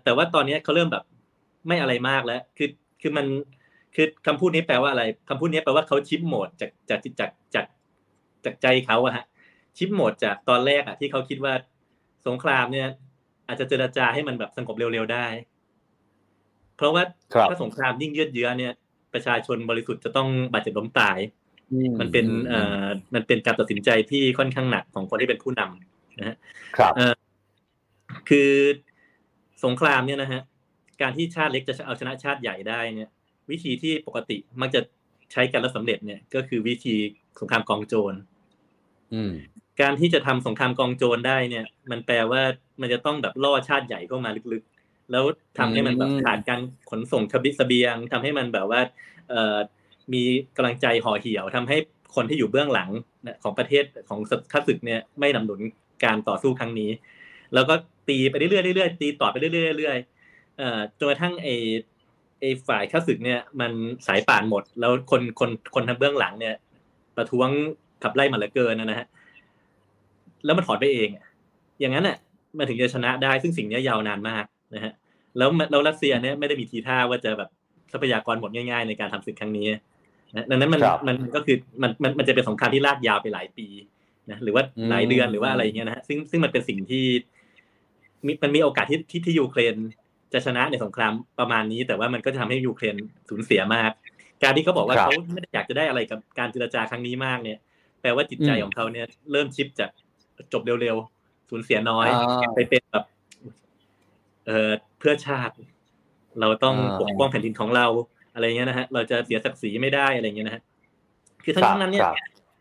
[SPEAKER 3] แต่ว่าตอนนี้เขาเริ่มแบบไม่อะไรมากแล้ว คือคือมัน คือคำพูดนี้แปลว่าอะไรคำพูดนี้แปลว่าเขาชิปโหมดจากจากจากจากจากใจเขาอะฮะชิปโหมดจากตอนแรกอะที่เขาคิดว่าสงครามเนี่ย อาจจะเจรจาให้มันแบบสงบเร็วๆได้ เพราะว่าถ้าสงครามยิ่งยืดเยื้อเนี่ย ประชาชนบริสุทธิ์จะต้องบาดเจ็บล้มตาย มันเป็นเอ่อมันเป็นการตัดสินใจที่ค่อนข้างหนักของคนที่เป็นผู้นำนะฮะ
[SPEAKER 2] ครับ
[SPEAKER 3] คือสงครามเนี่ยนะฮะการที่ชาติเล็กจะเอาชนะชาติใหญ่ได้เนี่ย วิธีที่ปกติมักจะใช้กันแล้วสำเร็จเนี่ยก็คือวิธีสงครามกองโจรการที่จะทำสงครามกองโจรได้เนี่ย มันแปลว่ามันจะต้องแบบล่อชาติใหญ่เข้ามาลึกๆ แล้วทำให้มันแบบขาดการขนส่งชบิสเบียงทำให้มันแบบว่าเอ่อมีกำลังใจห่อเหี่ยวทำให้คนที่อยู่เบื้องหลังของประเทศของข้าศึกเนี่ยไม่นำหนุนการต่อสู้ครั้งนี้ แล้วก็ตีไปเรื่อยๆเรื่อยๆตีต่อไปเรื่อยๆเรื่อยๆจนกระทั่งไอ ไอ้ฝ่ายข้าศึกเนี่ยมันสายป่านหมด แล้วคนคนคนทางเบื้องหลังเนี่ย ประท้วงขับไล่มาเหลือเกินนะฮะแล้วมันถอนไปเอง อย่างนั้นน่ะมันถึงจะชนะได้ซึ่งสิ่งนี้ยาวนานมากนะฮะแล้วแล้วรัสเซียเนี่ยไม่ได้มีทีท่าว่าจะแบบทรัพยากรหมดง่าย ๆ ในการทำศึกครั้งนี้นะดังนั้นมันมันก็คือมันมันมันจะเป็นสงครามที่ลากยาวไปหลายปีนะหรือว่าหลายเดือนหรือว่าอะไรเงี้ยนะฮะซึ่งซึ่งมันเป็นสิ่งที่มันมีโอกาสที่ที่ที่ยูเครน จะชนะในสงครามประมาณนี้ แต่ว่ามันก็จะทำให้ยูเครนสูญเสียมาก การที่เขาบอกว่าเขาไม่ได้อยากจะได้อะไรกับการเจรจาครั้งนี้มากเนี่ย แปลว่าจิตใจของเขาเนี่ยเริ่มชิปจากจบเร็วๆสูญเสียน้อยไปเป็นแบบเออเพื่อชาติ เราต้องปกป้องแผ่นดินของเราอะไรเงี้ยนะฮะ เราจะเสียศักดิ์ศรีไม่ได้อะไรเงี้ยนะฮะคือทั้งนั้นเนี่ย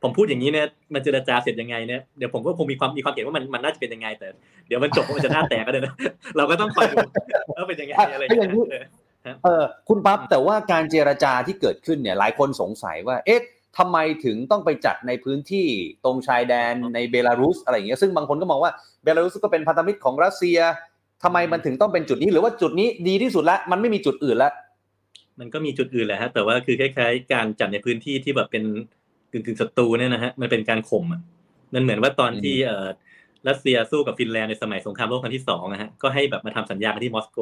[SPEAKER 3] ผมพูดอย่างนี้เนี่ยมันเจรจาเสร็จยังไงเนี่ยเดี๋ยวผมก็คงมีความมีความเห็นว่ามันมันน่าจะเป็นยังไงแต่ เดี๋ยวมันจบมันจะหน้าแตกก็เลยนะเราก็ต้องคอยดูว่าเป็นยังไงอะไรอย่างเงี้ย
[SPEAKER 2] เออคุณปั๊บแต่ว่าการเจรจาที่เกิดขึ้นเนี่ยหลายคนสงสัยว่า เอ๊ะทำไมถึงต้องไปจัดในพื้นที่ตรงชายแดนในเบลารุสอะไรอย่างเงี้ยซึ่งบางคนก็มองว่าเบลารุสก็เป็นพันธมิตรของรัสเซียทำไมมันถึงต้องเป็นจุดนี้หรือว่าจุดนี้ดีที่สุดแล้วมันไม่มีจุดอื่นแล้ว
[SPEAKER 3] มันก็มีจุดอื่นแหละฮะแต่ว่าคือคล้ายๆ การจัดในพื้นที่ที่แบบเป็น กึ่งกึ่งศัตรูเนี่ยนะฮะมันเป็นการข่มอะมันเหมือนว่าตอนที่เอ่อรัสเซียสู้กับฟินแลนด์ในสมัยสงครามโลกครั้งที่สองนะฮะก็ให้แบบมาทำสัญญากันที่มอสโก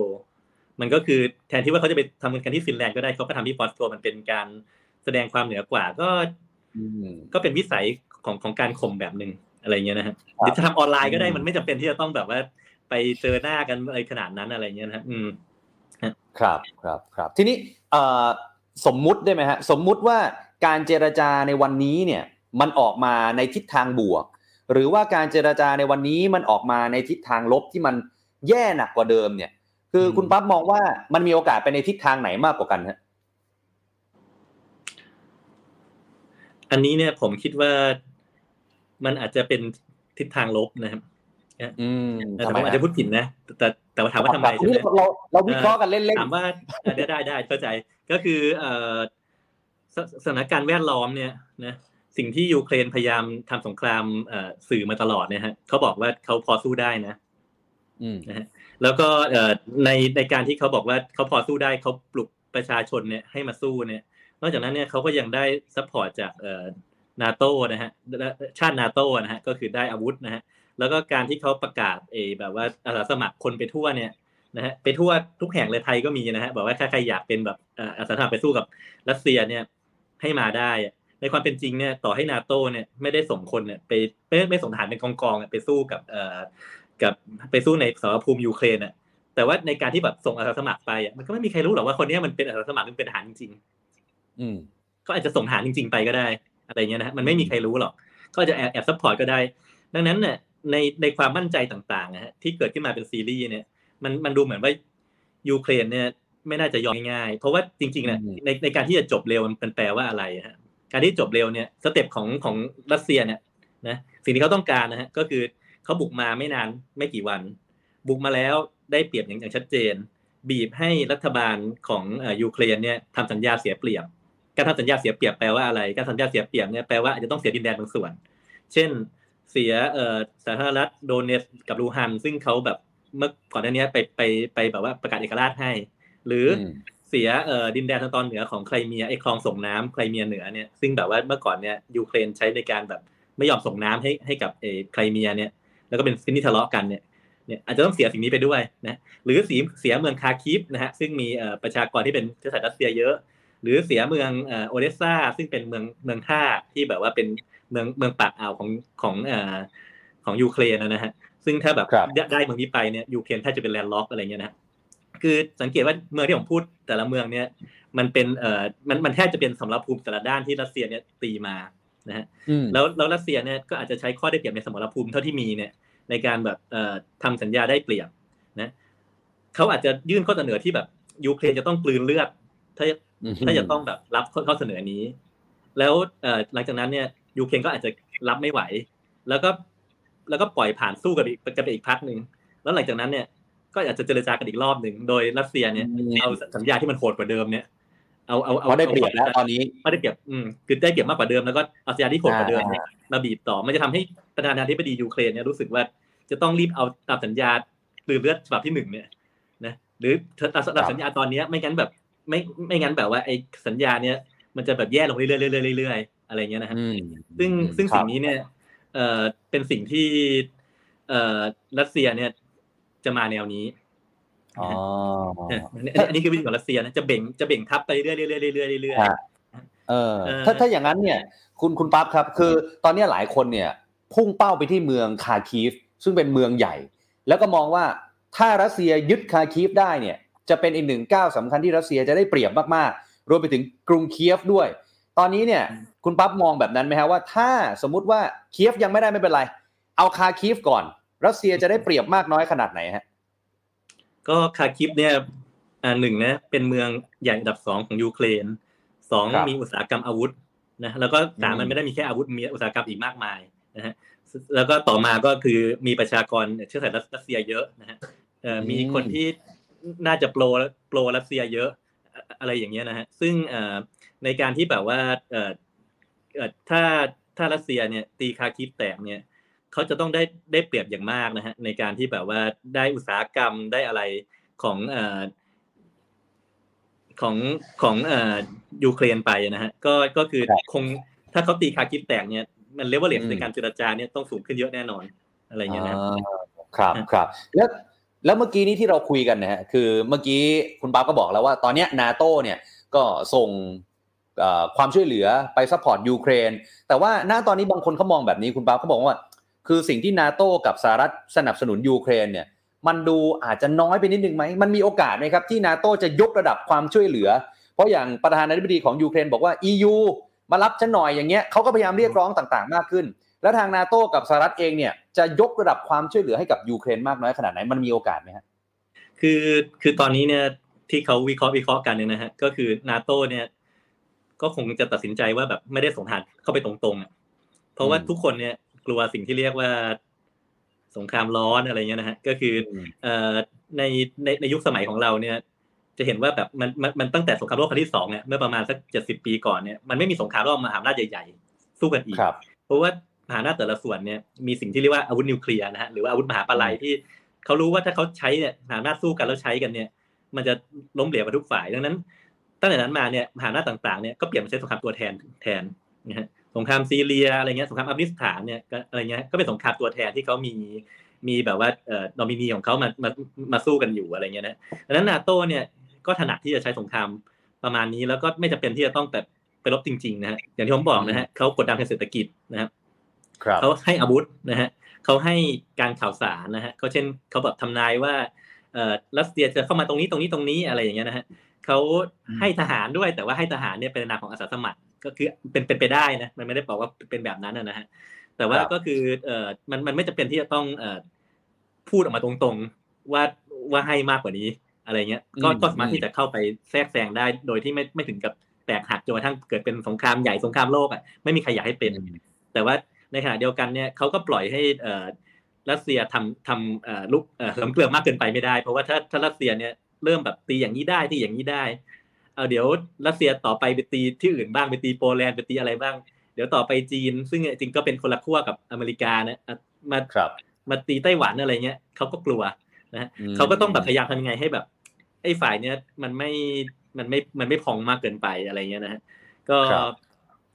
[SPEAKER 3] มันก็คือแทนที่ว่าเขาจะไปทำกันที่ฟินแลนด์ก็ได้เขาก็ทำที่มอสโกมันเป็นการแสดงความเหนือกว่าก็ก็เป็นวิสัยของของการข่มแบบหนึ่งอะไรเงี้ยนะฮะหรือจะทำออนไลน์ก็ได้มันไม่จำเป็นที่จะต้องแบบว่า ไปเจอหน้ากันอะไรขนาดนั้นอะไรเงี้ยนะฮะอืม
[SPEAKER 2] ครับครับครับทีนี้สมมุติได้ไหมฮะสมมุติว่าการเจรจาในวันนี้เนี่ยมันออกมาในทิศทางบวก หรือว่าการเจรจาในวันนี้มันออกมาในทิศทางลบที่มันแย่หนักกว่าเดิมเนี่ย คือคุณปั๊บมองว่ามันมีโอกาสไปในทิศทางไหนมากกว่ากันฮะ
[SPEAKER 3] อันนี้เนี่ยผมคิดว่ามันอาจจะเป็นทิศทางลบนะครับแต่ผมอาจจะพูดผิดนะ แต่แต่ว่าถามว่าทำไมใช่ไหม
[SPEAKER 2] เราเราวิเคราะห์กันเล่น
[SPEAKER 3] ๆถามว่าได้ได้ได้เข้าใจ ก็คือเอ่อ สถานการณ์แวดล้อมเนี่ยนะสิ่งที่ยูเครนพยายามทำสงครามสื่อมาตลอดเนี่ยฮะเขาบอกว่าเขาพอสู้ได้นะนะฮะแล้วก็ในในการที่เขาบอกว่าเขาพอสู้ได้เขาปลุกประชาชนเนี่ยให้มาสู้เนี่ย นอกจากนั้นเนี่ยเขาก็ยังได้ support จากนาโต้นะฮะชาตินาโต้นะฮะก็คือได้อาวุธนะฮะแล้วก็การที่เขาประกาศเอแบบว่าอาสาสมัครคนไปทั่วเนี่ยนะฮะไปทั่วทุกแห่งเลยไทยก็มีนะฮะบอกว่าถ้าใครอยากเป็นแบบอาสาสมัครไปสู้กับรัสเซียเนี่ย ให้มาได้ ในความเป็นจริงเนี่ยต่อให้นาโต้เนี่ยไม่ได้ส่งคนเนี่ยไปไม่ไม่ส่งทหารเป็นกองกองไปสู้กับเอ่อกับไปสู้ในสมรภูมิยูเครนอะแต่ว่าในการที่แบบส่งอาสาสมัครไปอะมันก็ไม่มีใครรู้หรอกว่าคนนี้มันเป็นอาสาสมัครหรือเป็นทหารจริง
[SPEAKER 2] ๆอืม
[SPEAKER 3] ก็อาจจะส่งทหารจริง ๆ ไปก็ได้ อะไรเงี้ยนะมันไม่มีใครรู้หรอก ก็จะแอบแอบ support ก็ได้ ดังนั้นเนี่ยในในความมั่นใจต่างๆนะฮะที่เกิดขึ้นมาเป็นซีรีส์เนี่ย มันมันดูเหมือนว่ายูเครนเนี่ย ไม่น่าจะยอมง่ายๆ เพราะว่าจริงๆเนี่ยในในการที่จะจบเร็วมันแปลว่าอะไรฮะการที่จบเร็วเนี่ย step ของของรัสเซียเนี่ยนะสิ่งที่เขาต้องการนะฮะก็คือเขาบุกมาไม่นานไม่กี่วัน บุกมาแล้วได้เปรียบอย่างอย่างชัดเจน บีบให้รัฐบาลของยูเครนเนี่ยทำสัญญาเสียเปรียบ การทำสัญญาเสียเปรียบแปลว่าอะไร การสัญญาเสียเปรียบเนี่ยแปลว่าอาจจะต้องเสียดินแดนบางส่วน เช่นเสียเอ่อสาธารณรัฐโดเนสกับลูฮันซึ่งเขาแบบเมื่อก่อนหน้านี้ไปไปไปแบบว่าประกาศเอกราชให้ หรือเสียเอ่อดินแดนทางตอนเหนือของไครเมียไอคลองส่งน้ำไครเมียเหนือเนี่ยซึ่งแบบว่าเมื่อก่อนเนี่ยยูเครนใช้ในการแบบไม่ยอมส่งน้ำให้ให้กับเอไครเมียเนี่ย แล้วก็เป็นสิ่งที่ทะเลาะกันเนี่ยเนี่ยอาจจะต้องเสียสิ่งนี้ไปด้วยนะหรือเสียเสียเมืองคาร์คิฟนะฮะซึ่งมีประชากรที่เป็นเชื้อสายรัสเซียเยอะ หรือเสียเมืองโอเดสซาซึ่งเป็นเมืองเมืองท่าที่แบบว่าเป็นเมืองเมืองปากอ่าวของของของยูเครนนะฮะซึ่งถ้าแบบได้เมืองนี้ไปเนี่ยยูเครนแทบจะเป็น landlock อะไรเงี้ยนะ คือสังเกตว่าเมืองที่ผมพูดแต่ละเมืองเนี่ยมันเป็นเอ่อมันมันแทบจะเป็นสำหรับภูมิแต่ละด้านที่รัสเซียเนี่ยตีมานะฮะแล้วแล้วรัสเซียเนี่ยก็อาจจะใช้ข้อได้เปรียบในสมรภูมิเท่าที่มีเนี่ยในการแบบเอ่อทำสัญญาได้เปรียบนะเขาอาจจะยื่นข้อเสนอที่แบบยูเครนจะต้องกลืนเลือดถ้าถ้าจะต้องแบบรับข้อเสนอนี้ แล้วเอ่อหลังจากนั้นเนี่ยยูเครนก็อาจจะรับไม่ไหว แล้วก็แล้วก็ปล่อยผ่านสู้กับอีกกับอีกพักหนึ่งแล้วหลังจากนั้นเนี่ย ก็อาจจะเจรจากันอีกรอบหนึ่งโดยรัสเซียเนี่ยเอาสัญญาที่มันโหดกว่าเดิมเนี่ยเอาเอาเอา
[SPEAKER 2] ได้เปรียบแล้วตอนนี้
[SPEAKER 3] ไม่ได้เปรียบอืมคือได้เปรียบมากกว่าเดิมแล้วก็เอาสัญญาที่โหดกว่าเดิมเนี่ยมาบีบต่อมันจะทำให้ประธานาธิบดียูเครนเนี่ยรู้สึกว่าจะต้องรีบเอาตามสัญญาหรือเลือดฉบับที่หนึ่งเนี่ยนะหรือตามสัญญาตอนนี้ไม่งั้นแบบไม่ไม่งั้นแบบว่าไอ้สัญญาเนี่ยมันจะแบบแย่ลงเรื่อยๆเรื่อยๆเรื่อยๆอะไรเงี้ยนะฮะซึ่งซึ่งสิ่งนี้เนี่ยเอ่อเป็นสิ่งที่เอ่อรัสเซียเนี่ย จะมาแนวนี้อ๋ออันนี้คือวิธีของรัสเซียนะจะเบ่งจะเบ่งทับไปเรื่อยๆเรื่อยๆเรื่อยๆเรื่อย
[SPEAKER 2] ๆเออถ้าถ้าอย่างนั้นเนี่ย คุณคุณปั๊บครับ คือตอนนี้หลายคนเนี่ย พุ่งเป้าไปที่เมืองคาคีฟ ซึ่งเป็นเมืองใหญ่ แล้วก็มองว่าถ้ารัสเซียยึดคาคีฟได้เนี่ย จะเป็นอีกหนึ่งก้าวสำคัญที่รัสเซียจะได้เปรียบมากๆ รวมไปถึงกรุงเคียฟด้วย ตอนนี้เนี่ย คุณปั๊บมองแบบนั้นไหมฮะว่า ถ้าสมมุติว่าเคียฟยังไม่ได้ไม่เป็นไร เอาคาร์คีฟก่อน รัสเซียจะได้เปรียบมากน้อยขนาดไหนฮะ
[SPEAKER 3] ก็คาร์คิฟเนี่ยอ่าหนึ่งนะเป็นเมืองใหญ่อันดับสองของยูเครนสองมีอุตสาหกรรมอาวุธนะแล้วก็สามมันไม่ได้มีแค่อาวุธมีอุตสาหกรรมอีกมากมายนะฮะแล้วก็ต่อมาก็คือมีประชากรเชื้อสายรัสเซียเยอะนะฮะมีคนที่น่าจะ pro pro รัสเซียเยอะอะไรอย่างเงี้ยนะฮะซึ่งในการที่แบบว่าถ้าถ้ารัสเซียเนี่ยตีคาร์คิฟแตกเนี่ย เขาจะต้องได้ได้เปรียบอย่างมากนะฮะในการที่แบบว่าได้อุตสาหกรรมได้อะไรของเอ่อของของเอ่อยูเครนไปนะฮะก็ก็คือคงถ้าเขาตีคาร์คิฟแตกเนี่ยมัน leverage ในการเจรจาเนี่ยต้องสูงขึ้นเยอะแน่นอนอะไรเงี้ยนะ
[SPEAKER 2] ครับครับแล้วแล้วเมื่อกี้นี้ที่เราคุยกันนะฮะคือเมื่อกี้คุณป๊าก็บอกแล้วว่า ตอนนี้นาโตเนี่ยก็ส่งความช่วยเหลือไป support ยูเครนแต่ว่าหน้าตอนนี้บางคนเขามองแบบนี้คุณป๊าเขาบอกว่า คือสิ่งที่นาโต้กับสหรัฐสนับสนุนยูเครนเนี่ยมันดูอาจจะน้อยไปนิดนึงไหมมันมีโอกาสไหมครับที่นาโต้จะยกระดับความช่วยเหลือ เพราะอย่างประธานาธิบดีของยูเครนบอกว่า EU มารับฉันหน่อยอย่างเงี้ยเขาก็พยายามเรียกร้องต่างๆ มากขึ้น แล้วทางนาโต้กับสหรัฐเองเนี่ยจะยกระดับความช่วยเหลือให้กับยูเครนมากน้อยขนาดไหนมันมีโอกาสไหมฮะ
[SPEAKER 3] คือคือตอนนี้เนี่ยที่เขาวิเคราะห์วิเคราะห์กันเนี่ยนะฮะก็คือนาโต้เนี่ยก็คงจะตัดสินใจว่าแบบไม่ได้ส่งทหารเข้าไปตรงๆอะเพราะว่าทุกคนเนี่ย กลัวสิ่งที่เรียกว่าสงครามร้อนอะไรเงี้ยนะฮะก็คือเอ่อในในในยุคสมัยของเราเนี่ย จะเห็นว่าแบบมันมันมันตั้งแต่สงครามโลกครั้งที่สองเนี่ยเมื่อประมาณสักเจ็ดสิบปีก่อนเนี่ยมันไม่มีสงครามโลกมหาอำนาจใหญ่ๆสู้กันอีกเพราะว่ามหาอำนาจแต่ละส่วนเนี่ยมีสิ่งที่เรียกว่าอาวุธนิวเคลียร์นะฮะหรือว่าอาวุธมหาปลัยที่เขารู้ว่าถ้าเขาใช้เนี่ยมหาอำนาจสู้กันแล้วใช้กันเนี่ย มันจะล้มเหลวไปทุกฝ่ายดังนั้น ตั้งแต่นั้นมาเนี่ยมหาอำนาจต่างๆเนี่ยก็เปลี่ยนมาใช้สงครามตัวแทนแทนนะฮะ สงครามซีเรียอะไรเงี้ยสงครามอัฟกานิสถานเนี่ยอะไรเงี้ยก็เป็นสงครามตัวแทนที่เขามีมีแบบว่าเอ่อดอมินีของเขามามามาสู้กันอยู่อะไรเงี้ยนะดังนั้นนาโต้เนี่ยก็ถนัดที่จะใช้สงครามประมาณนี้แล้วก็ไม่จำเป็นที่จะต้องแบบไปรบจริงๆนะฮะอย่างที่ผมบอกนะฮะเขากดดันทางเศรษฐกิจนะครับเขาให้อาวุธนะฮะเขาให้การข่าวสารนะฮะเขาเช่นเขาแบบทำนายว่าเอ่อรัสเซียจะเข้ามาตรงนี้ตรงนี้ตรงนี้อะไรอย่างเงี้ยนะฮะเขาให้ทหารด้วยแต่ว่าให้ทหารเนี่ยเป็นนามของอาสาสมัคร ก็คือเป็นเป็นไปได้นะมันไม่ได้บอกว่าเป็นแบบนั้นนะฮะแต่ว่า
[SPEAKER 2] ครับ
[SPEAKER 3] ก็คือเอ่อมันมันไม่จำเป็นที่จะต้องเอ่อพูดออกมาตรงๆว่าว่าให้มากกว่านี้อะไรเงี้ยก็
[SPEAKER 2] อืม
[SPEAKER 3] ก็สามารถ
[SPEAKER 2] อืม
[SPEAKER 3] ที่จะเข้าไปแทรกแซงได้ โดยที่ไม่ไม่ถึงกับแตกหักจนกระทั่งเกิดเป็นสงครามใหญ่สงครามโลกอะไม่มีใครอยากให้เป็น แต่ว่าในขณะเดียวกันเนี่ยเขาก็ปล่อยให้เอ่อรัสเซียทำทำเอ่อลุกเอ่อล้ำเกลือมากเกินไปไม่ได้ เพราะว่าถ้าถ้ารัสเซียเนี่ยเริ่มแบบตีอย่างนี้ได้ตีอย่างนี้ได้ เอาเดี๋ยวรัสเซียต่อไปไปตีที่อื่นบ้างไปตีโปแลนด์ไปตีอะไรบ้าง เดี๋ยวต่อไปจีน ซึ่งจริงๆก็เป็นคนละขั้วกับอเมริกานะอะมา
[SPEAKER 2] ครับ
[SPEAKER 3] มาตีไต้หวันอะไรเงี้ยเขาก็กลัวนะฮะ
[SPEAKER 2] อืม
[SPEAKER 3] เขาก็ต้องแบบพยายามทำยังไงให้แบบ ไอ้ฝ่ายเนี้ยมันไม่มันไม่มันไม่พองมากเกินไปอะไรเงี้ยนะฮะก็
[SPEAKER 2] ครับ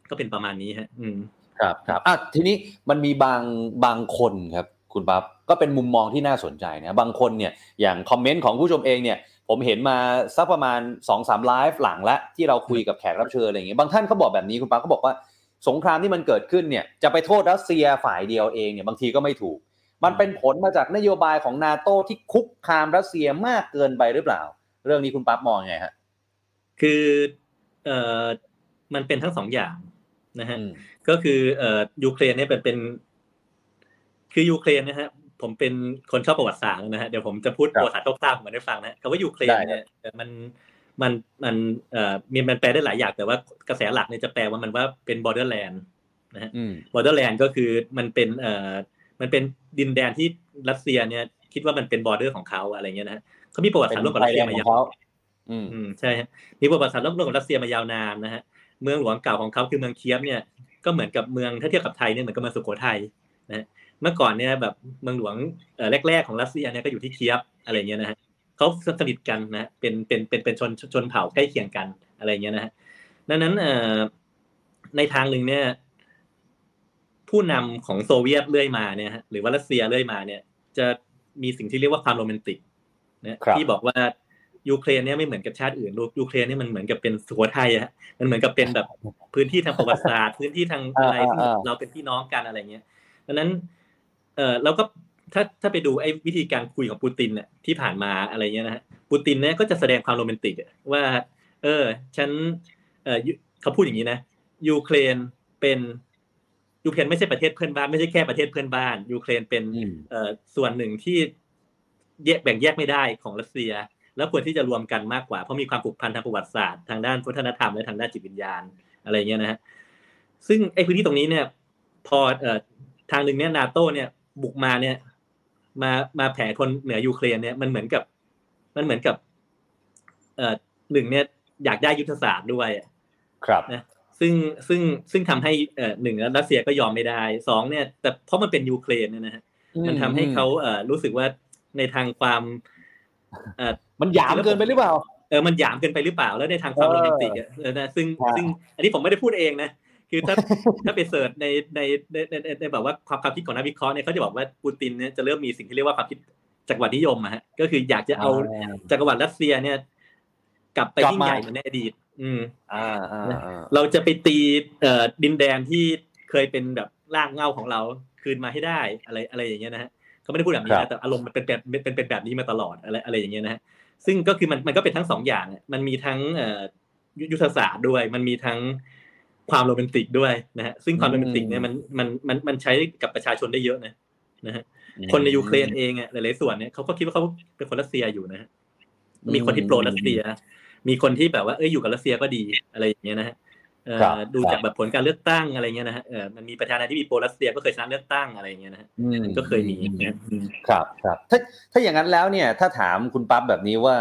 [SPEAKER 3] ก็เป็นประมาณนี้ฮะ อืม
[SPEAKER 2] ครับครับอะทีนี้มันมีบางบางคนครับ คุณปั๊บก็เป็นมุมมองที่น่าสนใจนะบางคนเนี่ยอย่างคอมเมนต์ของผู้ชมเองเนี่ย ผมเห็นมาสักประมาณ2อสามไลฟ์หลังละที่เราคุยกับแขกรับเชิญอะไรอย่างเงี้ยบางท่านเขาบอกแบบนี้คุณปั๊บเขาบอกว่าสงครามที่มันเกิดขึ้นเนี่ยจะไปโทษรัสเซียฝ่ายเดียวเองเนี่ยบางทีก็ไม่ถูก มันเป็นผลมาจากนโยบายของนาโตที่คุกคามรัสเซียมากเกินไปหรือเปล่า เรื่องนี้คุณปั๊บมองยังไงฮะ
[SPEAKER 3] คือเอ่อมันเป็นทั้งสองอย่างนะฮะ
[SPEAKER 2] อืม
[SPEAKER 3] ก็คือเอ่อยูเครนเนี่ยเป็นเป็น คือยูเครนนะฮะ ผมเป็นคนชอบประวัติศาสตร์นะฮะเดี๋ยวผมจะพูด
[SPEAKER 2] ครับ
[SPEAKER 3] ประวัติศาสตร์คร่าวๆมาให้ฟังนะคำว่ายูเครน
[SPEAKER 2] ได้ครับ
[SPEAKER 3] เนี่ยเอ่อมันมันมันเอ่อมีมันแปลได้หลายอย่างแต่ว่ากระแสหลักเนี่ยจะแปลว่ามันว่าเป็น borderland นะฮะ
[SPEAKER 2] อืม
[SPEAKER 3] borderland ก็คือมันเป็นเอ่อมันเป็นดินแดนที่รัสเซียเนี่ย คิดว่ามันเป็น border ของเขาอะไรเงี้ยนะฮะเขามีประวัติศาสตร์ร่วมกับรัสเซียมา
[SPEAKER 2] ข
[SPEAKER 3] ยา
[SPEAKER 2] อง
[SPEAKER 3] ว
[SPEAKER 2] เขาอืม
[SPEAKER 3] อืมใช่ฮะมีประวัติศาสตร์ร่วมกับรัสเซียมายาวนานนะฮะเมืองหลวงเก่าของเขาคือเมืองเคียฟเนี่ยก็เหมือนกับเมืองถ้าเทียบกับไทยเนี่ยเหมือนกับเมืองสุโขทัยนะฮะ เมื่อก่อนเนี่ยแบบเมืองหลวงเอ่อแรก ๆของรัสเซียเนี่ยก็อยู่ที่เคียฟอะไรเงี้ยนะฮะเขาสนิทกันนะฮะเป็นเป็นเป็นเป็นชนชนเผ่าใกล้เคียงกันอะไรเงี้ยนะฮะดังนั้นเอ่อในทางหนึ่งเนี่ย ผู้นำของโซเวียตเรื่อยมาเนี่ยฮะหรือว่ารัสเซียเรื่อยมาเนี่ย จะมีสิ่งที่เรียกว่าความโรแมนติกนะครับที่บอกว่ายูเครนเนี่ยไม่เหมือนกับชาติอื่นลูกยูเครนเนี่ยมันเหมือนกับเป็นสุโขทัยอะฮะมันเหมือนกับเป็นแบบพื้นที่ทางประวัติศาสตร์ พื้นที่ทางอะไร
[SPEAKER 2] อ่า
[SPEAKER 3] ที่
[SPEAKER 2] อ่า
[SPEAKER 3] เราเป็นพี่น้องกันอะไรเงี้ยดังนั้น เออเราก็ถ้าถ้าไปดูไอ้วิธีการคุยของปูตินเนี่ยที่ผ่านมาอะไรเงี้ยนะฮะปูตินเนี่ยก็จะแสดงความโรแมนติกอะว่า เออ ฉันเออยูเขาพูดอย่างนี้นะยูเครนเป็นยูเครนไม่ใช่ประเทศเพื่อนบ้านไม่ใช่แค่ประเทศเพื่อนบ้านยูเครนเป็น
[SPEAKER 2] อืม
[SPEAKER 3] เอ่อส่วนหนึ่งที่แยกแบ่งแยกไม่ได้ของรัสเซีย แล้วควรที่จะรวมกันมากกว่าเพราะมีความผูกพันทางประวัติศาสตร์ทางด้านวัฒนธรรมและทางด้านจิตวิญญาณอะไรเงี้ยนะฮะซึ่งไอ้พื้นที่ตรงนี้เนี่ย พอเอ่อทางหนึ่งเนี่ยนาโตเนี่ย บุกมาเนี่ย มามาแผ่คนเหนือยูเครนเนี่ยมันเหมือนกับ มันเหมือนกับ เอ่อหนึ่งเนี่ยอยากได้ยุทธศาสตร์ด้วยอะ
[SPEAKER 2] ครับ
[SPEAKER 3] นะซึ่งซึ่งซึ่งทำให้เอ่อหนึ่งแล้วรัสเซียก็ยอมไม่ได้สองเนี่ย แต่เพราะมันเป็นยูเครนเนี่ยนะฮะมันทำให้เขาเอ่อรู้สึกว่าในทางความเอ่อ
[SPEAKER 2] มันหยามเกินไปหรือเปล่า
[SPEAKER 3] เออมันหยามเกินไปหรือเปล่าแล้วในทางความ
[SPEAKER 2] เออ
[SPEAKER 3] โรแมนติกอะเออนะซึ่ง
[SPEAKER 2] ครับ
[SPEAKER 3] ซึ่งอันนี้ผมไม่ได้พูดเองนะ คือถ้าถ้าไป search ในในในในในในแบบว่าความความคิดของนักวิเคราะห์เนี่ยเขาจะบอกว่าปูตินเนี่ยจะเริ่มมีสิ่งที่เรียกว่าความคิดจักรวรรดินิยมอะฮะก็คืออยากจะเอาจักรวรรดิรัสเซียเนี่ย กลับไป
[SPEAKER 2] กลับ
[SPEAKER 3] ยิ่ง
[SPEAKER 2] มา
[SPEAKER 3] ใหญ่เหมือนในอดีต อืม
[SPEAKER 2] อ่าอ่าอ่า
[SPEAKER 3] เราจะไปตีเอ่อดินแดนที่เคยเป็นแบบร่างเงาของเราคืนมาให้ได้อะไรอะไรอย่างเงี้ยนะฮะเขาไม่ได้พูดแบบนี้นะครั
[SPEAKER 2] บ
[SPEAKER 3] แต่อารมณ์มันเป็นแบบเป็นเป็นแบบนี้มาตลอดอะไรอะไรอย่างเงี้ยนะฮะซึ่งก็คือมันมันก็เป็นทั้งสองอย่างอะมันมีทั้งเอ่อยุยุทธศาสตร์ด้วย มันมีทั้ง ความโรแมนติกด้วยนะฮะซึ่งความโรแมนติกเนี่ยมันมันมันมันใช้กับประชาชนได้เยอะนะนะฮะคนในยูเครนเองอะหลายๆส่วนเนี่ยเขาก็คิดว่าเขาเป็นคนรัสเซียอยู่นะฮะมีคนที่ pro รัสเซีย มีคนที่แบบว่าเอ้ยอยู่กับรัสเซียก็ดีอะไรอย่างเงี้ยนะฮะเอ่อ
[SPEAKER 2] ครับ
[SPEAKER 3] ดู
[SPEAKER 2] ครับ
[SPEAKER 3] จากแบบผลการเลือกตั้งอะไรเงี้ยนะฮะเออมันมีประธานาธิบดี pro รัสเซียก็เคยชนะเลือกตั้งอะไรอย่างเงี้ยนะฮะ
[SPEAKER 2] อืม
[SPEAKER 3] ก็เคยมีนะอืม
[SPEAKER 2] ครับครับถ้าถ้าอย่างนั้นแล้วเนี่ย ถ้าถามคุณปั๊บแบบนี้ว่า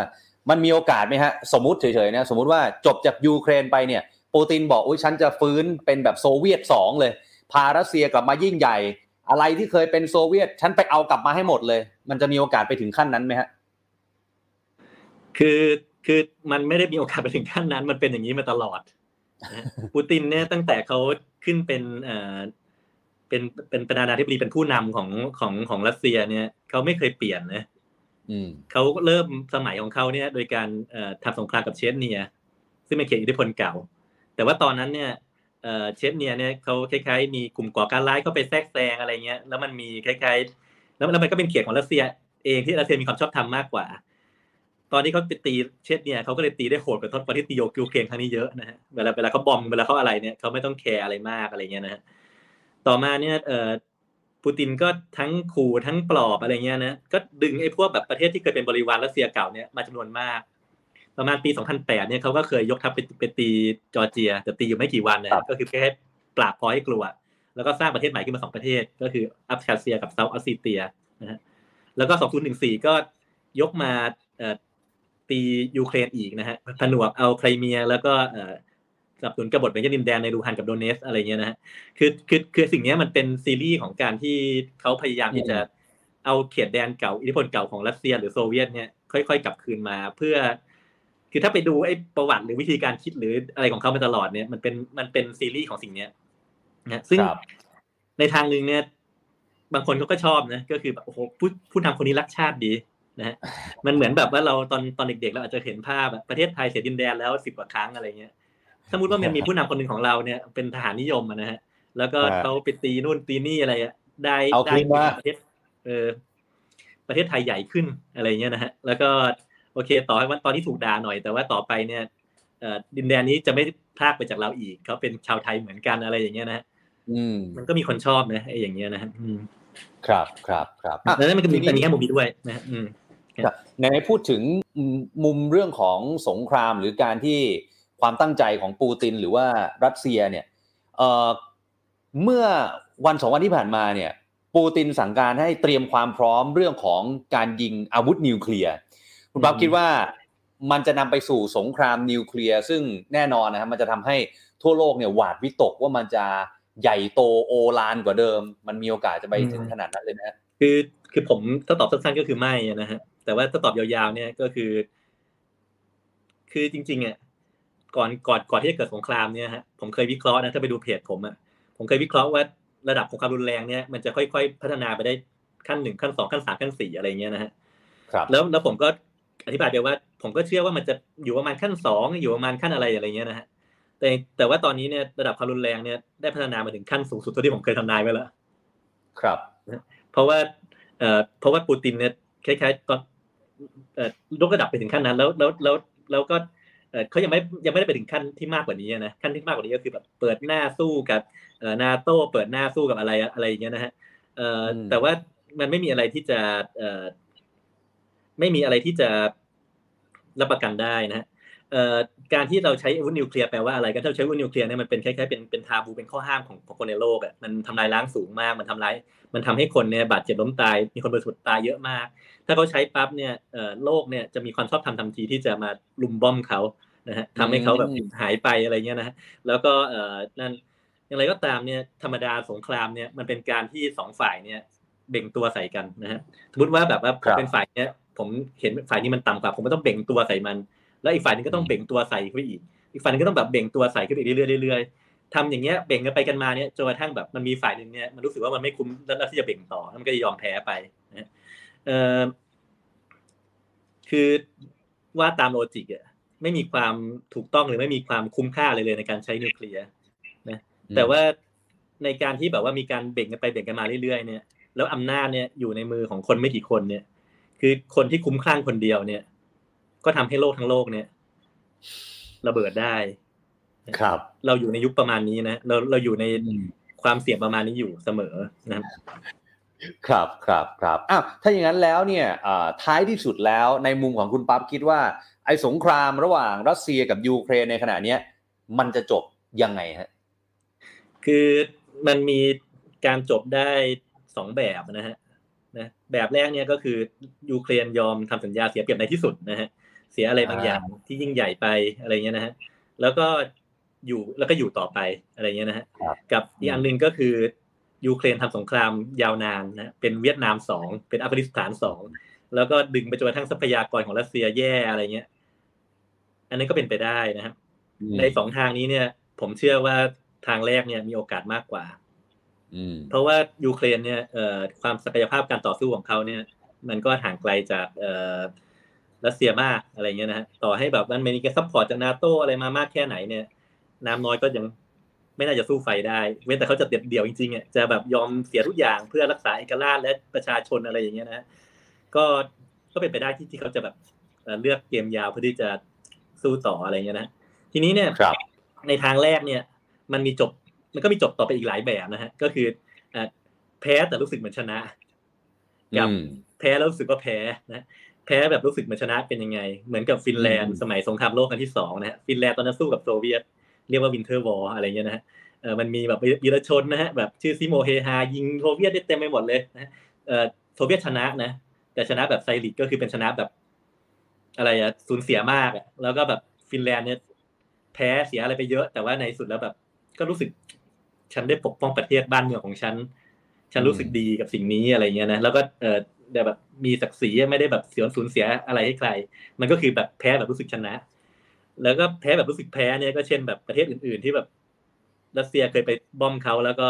[SPEAKER 2] มันมีโอกาสไหมฮะ สมมุติเฉยๆนะสมมุติว่าจบจากยูเครนไปเนี่ย ปูตินบอกอุ้ยฉันจะฟื้นเป็นแบบโซเวียตสองเลย พารัสเซียกลับมายิ่งใหญ่ อะไรที่เคยเป็นโซเวียต ฉันไปเอากลับมาให้หมดเลย มันจะมีโอกาสไปถึงขั้นนั้นไหมฮะ
[SPEAKER 3] คือคือมันไม่ได้มีโอกาสไปถึงขั้นนั้น มันเป็นอย่างนี้มาตลอดนะฮะปูตินเนี่ยตั้งแต่เขาขึ้นเป็นเอ่อเป็นเป็นประธานาธิบดีเป็นผู้นำของของของรัสเซียเนี่ยเขาไม่เคยเปลี่ยนนะ
[SPEAKER 2] อืม
[SPEAKER 3] เขาเริ่มสมัยของเขาเนี่ย โดยการเอ่อทำสงครามกับเชชเนีย ซึ่งเป็นเขตอิทธิพลเก่า แต่ว่าตอนนั้นเนี่ยเชชเนียเนี่ยเขาคล้ายๆมีกลุ่มก่อการร้ายเข้าไปแทรกแซงอะไรเงี้ยแล้วมันมีคล้ายๆ แล้วแล้วมันก็เป็นเขตของรัสเซียเองที่รัสเซียมีความชอบธรรมมากกว่า ตอนที่เขาไปตีเชชเนียเขาก็เลยตีได้โหดกว่าตอนที่ตีโยยูเครนครั้งนี้เยอะนะฮะเวลาเวลาเขา bomb เวลาเขาอะไรเนี่ยเขาไม่ต้องแคร์อะไรมากอะไรเงี้ยนะฮะต่อมาเนี่ยเอ่อปูตินก็ทั้งขู่ทั้งปลอบอะไรเงี้ยนะก็ดึงไอ้พวกแบบประเทศที่เคยเป็นบริวารรัสเซียเก่าเนี่ยมาจำนวนมาก ประมาณปี 2008 เนี่ยเขาก็เคยยกทัพไปไปตีจอร์เจีย แต่ตีอยู่ไม่กี่วันนะก็คือแค่ปราบพอให้กลัว แล้วก็สร้างประเทศใหม่ขึ้นมาสองประเทศ ก็คืออับคาเซียกับเซาท์ออสซีเชียนะฮะแล้วก็ 2014 ก็ยกมาตียูเครนอีกนะฮะผนวกเอาไครเมีย แล้วก็สนับสนุนกบฏเป็นดินแดนในลูฮันกับโดเนสอะไรเงี้ยนะฮะคือคือคือสิ่งนี้มันเป็นซีรีส์ของการที่เขาพยายามที่จะเอาเขตแดนเก่าอิทธิพลเก่าของรัสเซียหรือโซเวียตเนี่ยค่อยๆ กลับคืนมาเพื่อ คือถ้าไปดูไอ้ประวัติหรือวิธีการคิดหรืออะไรของเขามาตลอดเนี่ยมันเป็นมันเป็นซีรีส์ของสิ่งเนี้ยนะซึ่งในทางหนึ่งเนี่ย บางคนเขาก็ชอบนะก็คือแบบโอ้โหผู้ผู้นำคนนี้รักชาติดีนะฮะมันเหมือนแบบว่าเราตอนตอนเด็กๆเราอาจจะเห็นภาพประเทศไทยเสียดินแดนแล้วสิบกว่าครั้งอะไรเงี้ยสมมติว่ามันมีผู้นำคนหนึ่งของเราเนี่ยเป็นทหารนิยมนะฮะ แล้วก็เขาไปตีนู่นตีนี่อะไรอะได้ได้ประเทศเออประเทศไทยใหญ่ขึ้นอะไรเงี้ยนะฮะ แล้วก็โอเค ต่อให้ว่าตอนนี้ถูกด่าหน่อย แต่ว่าต่อไปเนี่ยดินแดนนี้จะไม่พลากไปจากเราอีกเขาเป็นชาวไทยเหมือนกันอะไรอย่างเงี้ยนะฮะมันก็มีคนชอบนะไอ้อย่างเงี้ยนะฮะ
[SPEAKER 2] ครับครับครับ
[SPEAKER 3] แล้วนั่นมันก็มีแต่นี้แค่มุมนี้ด้วยนะฮะ
[SPEAKER 2] ในพูดถึงมุมเรื่องของสงครามหรือการที่ความตั้งใจของปูตินหรือว่ารัสเซียเนี่ยเเมื่อวันสองวันที่ผ่านมาเนี่ย ปูตินสั่งการให้เตรียมความพร้อมเรื่องของการยิงอาวุธนิวเคลียร์ คุณบ๊อบคิดว่ามันจะนำไปสู่สงครามนิวเคลียร์ซึ่งแน่นอนนะครับมันจะทำให้ทั่วโลกเนี่ยหวาดวิตกว่ามันจะใหญ่โตโอลานกว่าเดิม มันมีโอกาสจะไปถึงขนาดนั้นเลยนะ
[SPEAKER 3] คือคือผมถ้าตอบสั้นๆก็คือไม่นะฮะแต่ว่าถ้าตอบยาวๆเนี่ยก็คือ คือจริงๆอะก่อนก่อนก่อนที่จะเกิดสงครามเนี่ยฮะผมเคยวิเคราะห์นะถ้าไปดูเพจผมอะผมเคยวิเคราะห์ว่าระดับของความรุนแรงเนี่ยมันจะค่อยๆ พัฒนาไปได้ขั้นหนึ่งขั้นสองขั้นสามขั้นสี่อะไรเงี้ยนะฮะ
[SPEAKER 2] ครับ
[SPEAKER 3] แล้วแล้วผมก็ อธิบายไปว่า ผมก็เชื่อว่ามันจะอยู่ประมาณขั้นสองอยู่ประมาณขั้นอะไรอะไรเงี้ยนะฮะแต่แต่ว่าตอนนี้เนี่ยระดับความรุนแรงเนี่ยได้พัฒนามาถึงขั้นสูงสุดเท่าที่ผมเคยทำนายไว้แล้ว
[SPEAKER 2] ครับ
[SPEAKER 3] เพราะว่าเอ่อเพราะว่าปูตินเนี่ยคล้ายๆตอนเอ่อยกระดับไปถึงขั้นนั้น แล้วแล้วแล้วแล้วก็เขายังไม่ยังไม่ได้ไปถึงขั้นที่มากกว่านี้นะขั้นที่มากกว่านี้ก็คือแบบเปิดหน้าสู้กับเอ่อนาโต้เปิดหน้าสู้กับอะไรอะไรอย่างเงี้ยนะฮะเอ่อแต่ว่ามันไม่มีอะไรที่จะเอ่อ ไม่มีอะไรที่จะรับประกันได้นะฮะการที่เราใช้อาวุธนิวเคลียร์แปลว่าอะไรการที่เราใช้อาวุธนิวเคลียร์เนี่ยมันเป็นคล้ายๆเป็นเป็นทาบูเป็นข้อห้ามของของคนในโลกอะมันทำลายล้างสูงมากมันทำลายมันทำให้คนเนี่ยบาดเจ็บล้มตาย มีคนบริสุทธิ์ตายเยอะมาก ถ้าเขาใช้ปั๊บเนี่ยโลกเนี่ยจะมีความชอบธรรมทันทีที่จะมาลุมบ้อมเขานะฮะทำให้เขาแบบหายไปอะไรเงี้ยนะฮะแล้วก็เอ่อนั่นอย่างไรก็ตามเนี่ยธรรมดาสงครามเนี่ยมันเป็นการที่สองฝ่ายเนี่ยเบ่งตัวใส่กันนะฮะสมมติว่าแบบว่าเป็นฝ่ายเนี้ย ผมเห็นฝ่ายนี้มันต่ำกว่า ผมก็ต้องเบ่งตัวใส่มัน แล้วอีกฝ่ายนึงก็ต้องเบ่งตัวใส่ขึ้นไปอีก อีกฝ่ายนึงก็ต้องแบบเบ่งตัวใส่ขึ้นไปเรื่อยๆเรื่อยๆทำอย่างเงี้ยเบ่งกันไปกันมาเนี่ยจนกระทั่งแบบมันมีฝ่ายหนึ่งเนี่ยมันรู้สึกว่ามันไม่คุ้มแล้วที่จะเบ่งต่อมันก็จะยอมแพ้ไปนะเออคือว่าตามโลจิกอะไม่มีความถูกต้องหรือไม่มีความคุ้มค่าเลยเลยในการใช้นิวเคลียร์นะแต่ว่าในการที่แบบว่ามีการเบ่งกันไปเบ่งกันมาเรื่อยๆเนี่ย แล้วอำนาจเนี่ยอยู่ในมือของคนไม่กี่คนเนี่ย คือคนที่คุ้มคลั่งคนเดียวเนี่ย ก็ทำให้โลกทั้งโลกเนี่ย ระเบิดได้
[SPEAKER 2] ครับ
[SPEAKER 3] เราอยู่ในยุคประมาณนี้นะเราเราอยู่ในความเสี่ยงประมาณนี้อยู่เสมอนะครับ
[SPEAKER 2] ครับครับครับอ้าวถ้าอย่างนั้นแล้วเนี่ยท้ายที่สุดแล้วในมุมของคุณปั๊บคิดว่า ไอ้สงครามระหว่างรัสเซียกับยูเครนในขณะเนี้ย มันจะจบยังไงฮะ
[SPEAKER 3] คือมันมีการจบได้สองแบบนะฮะนะ แบบแรกเนี่ยก็คือยูเครนยอมทำสัญญาเสียเปรียบในที่สุดนะฮะเสียอะไรบางอย่างที่ยิ่งใหญ่ไปอะไรเงี้ยนะฮะแล้วก็อยู่แล้วก็อยู่ต่อไปอะไรเงี้ยนะฮะกับอีกอันหนึ่งก็คือยูเครนทำสงครามยาวนานนะเป็นเวียดนามสองเป็นอัฟกานิสถานสองแล้วก็ดึงไปจนกระทั่งทรัพยากรของรัสเซียแย่อะไรเงี้ย อันนี้ก็เป็นไปได้นะครับในสองทางนี้เนี่ย ผมเชื่อว่าทางแรกเนี่ยมีโอกาสมากกว่า เพราะว่ายูเครนเนี่ยความศักยภาพการต่อสู้ของเขาเนี่ย มันก็ห่างไกลจากรัสเซียมากอะไรเงี้ยนะฮะต่อให้แบบมันมีการ support จากนาโตอะไรมามากแค่ไหนเนี่ย น้ำน้อยก็ยังไม่น่าจะสู้ไฟได้ เว้นแต่เขาจะเด็ดเดี่ยวจริงๆอะจะแบบยอมเสียทุกอย่างเพื่อรักษาเอกราชและประชาชนอะไรอย่างเงี้ยนะก็ก็เป็นไปได้ที่ที่เขาจะแบบเลือกเกมยาวเพื่อที่จะสู้ต่ออะไรเงี้ยนะทีนี้เนี่ยในทางแรกเนี่ย มันมีจบ มันก็มีจบต่อไปอีกหลายแบบนะฮะ ก็คือแพ้แต่รู้สึกเหมือนชนะกับแพ้แล้วรู้สึกว่าแพ้นะแพ้แบบรู้สึกเหมือนชนะเป็นยังไง เหมือนกับฟินแลนด์สมัยสงครามโลกครั้งที่สองนะฮะฟินแลนด์ตอนนั้นสู้กับโซเวียต เรียกว่า Winter War อะไรเงี้ยนะฮะเออมันมีแบบวีรชนนะฮะแบบชื่อซิโมเฮย์ฮายิงโซเวียตได้เต็มไปหมดเลยนะเออโซเวียตชนะนะแต่ชนะแบบ Pyrrhic ก็คือเป็นชนะแบบ อะไรอะสูญเสียมากอะแล้วก็แบบฟินแลนด์เนี่ยแพ้เสียอะไรไปเยอะ แต่ว่าในสุดแล้วแบบ ก็รู้สึก ฉันได้ปกป้องประเทศบ้านเมืองของฉัน ฉันรู้สึกดีกับสิ่งนี้อะไรเงี้ยนะแล้วก็เออแต่แบบมีศักดิ์ศรีไม่ได้แบบเสียสูญเสียอะไรให้ใคร มันก็คือแบบแพ้แบบรู้สึกชนะ แล้วก็แพ้แบบรู้สึกแพ้เนี่ยก็เช่นแบบประเทศอื่น ๆ ที่แบบรัสเซียเคยไปบ้อมเขาแล้วก็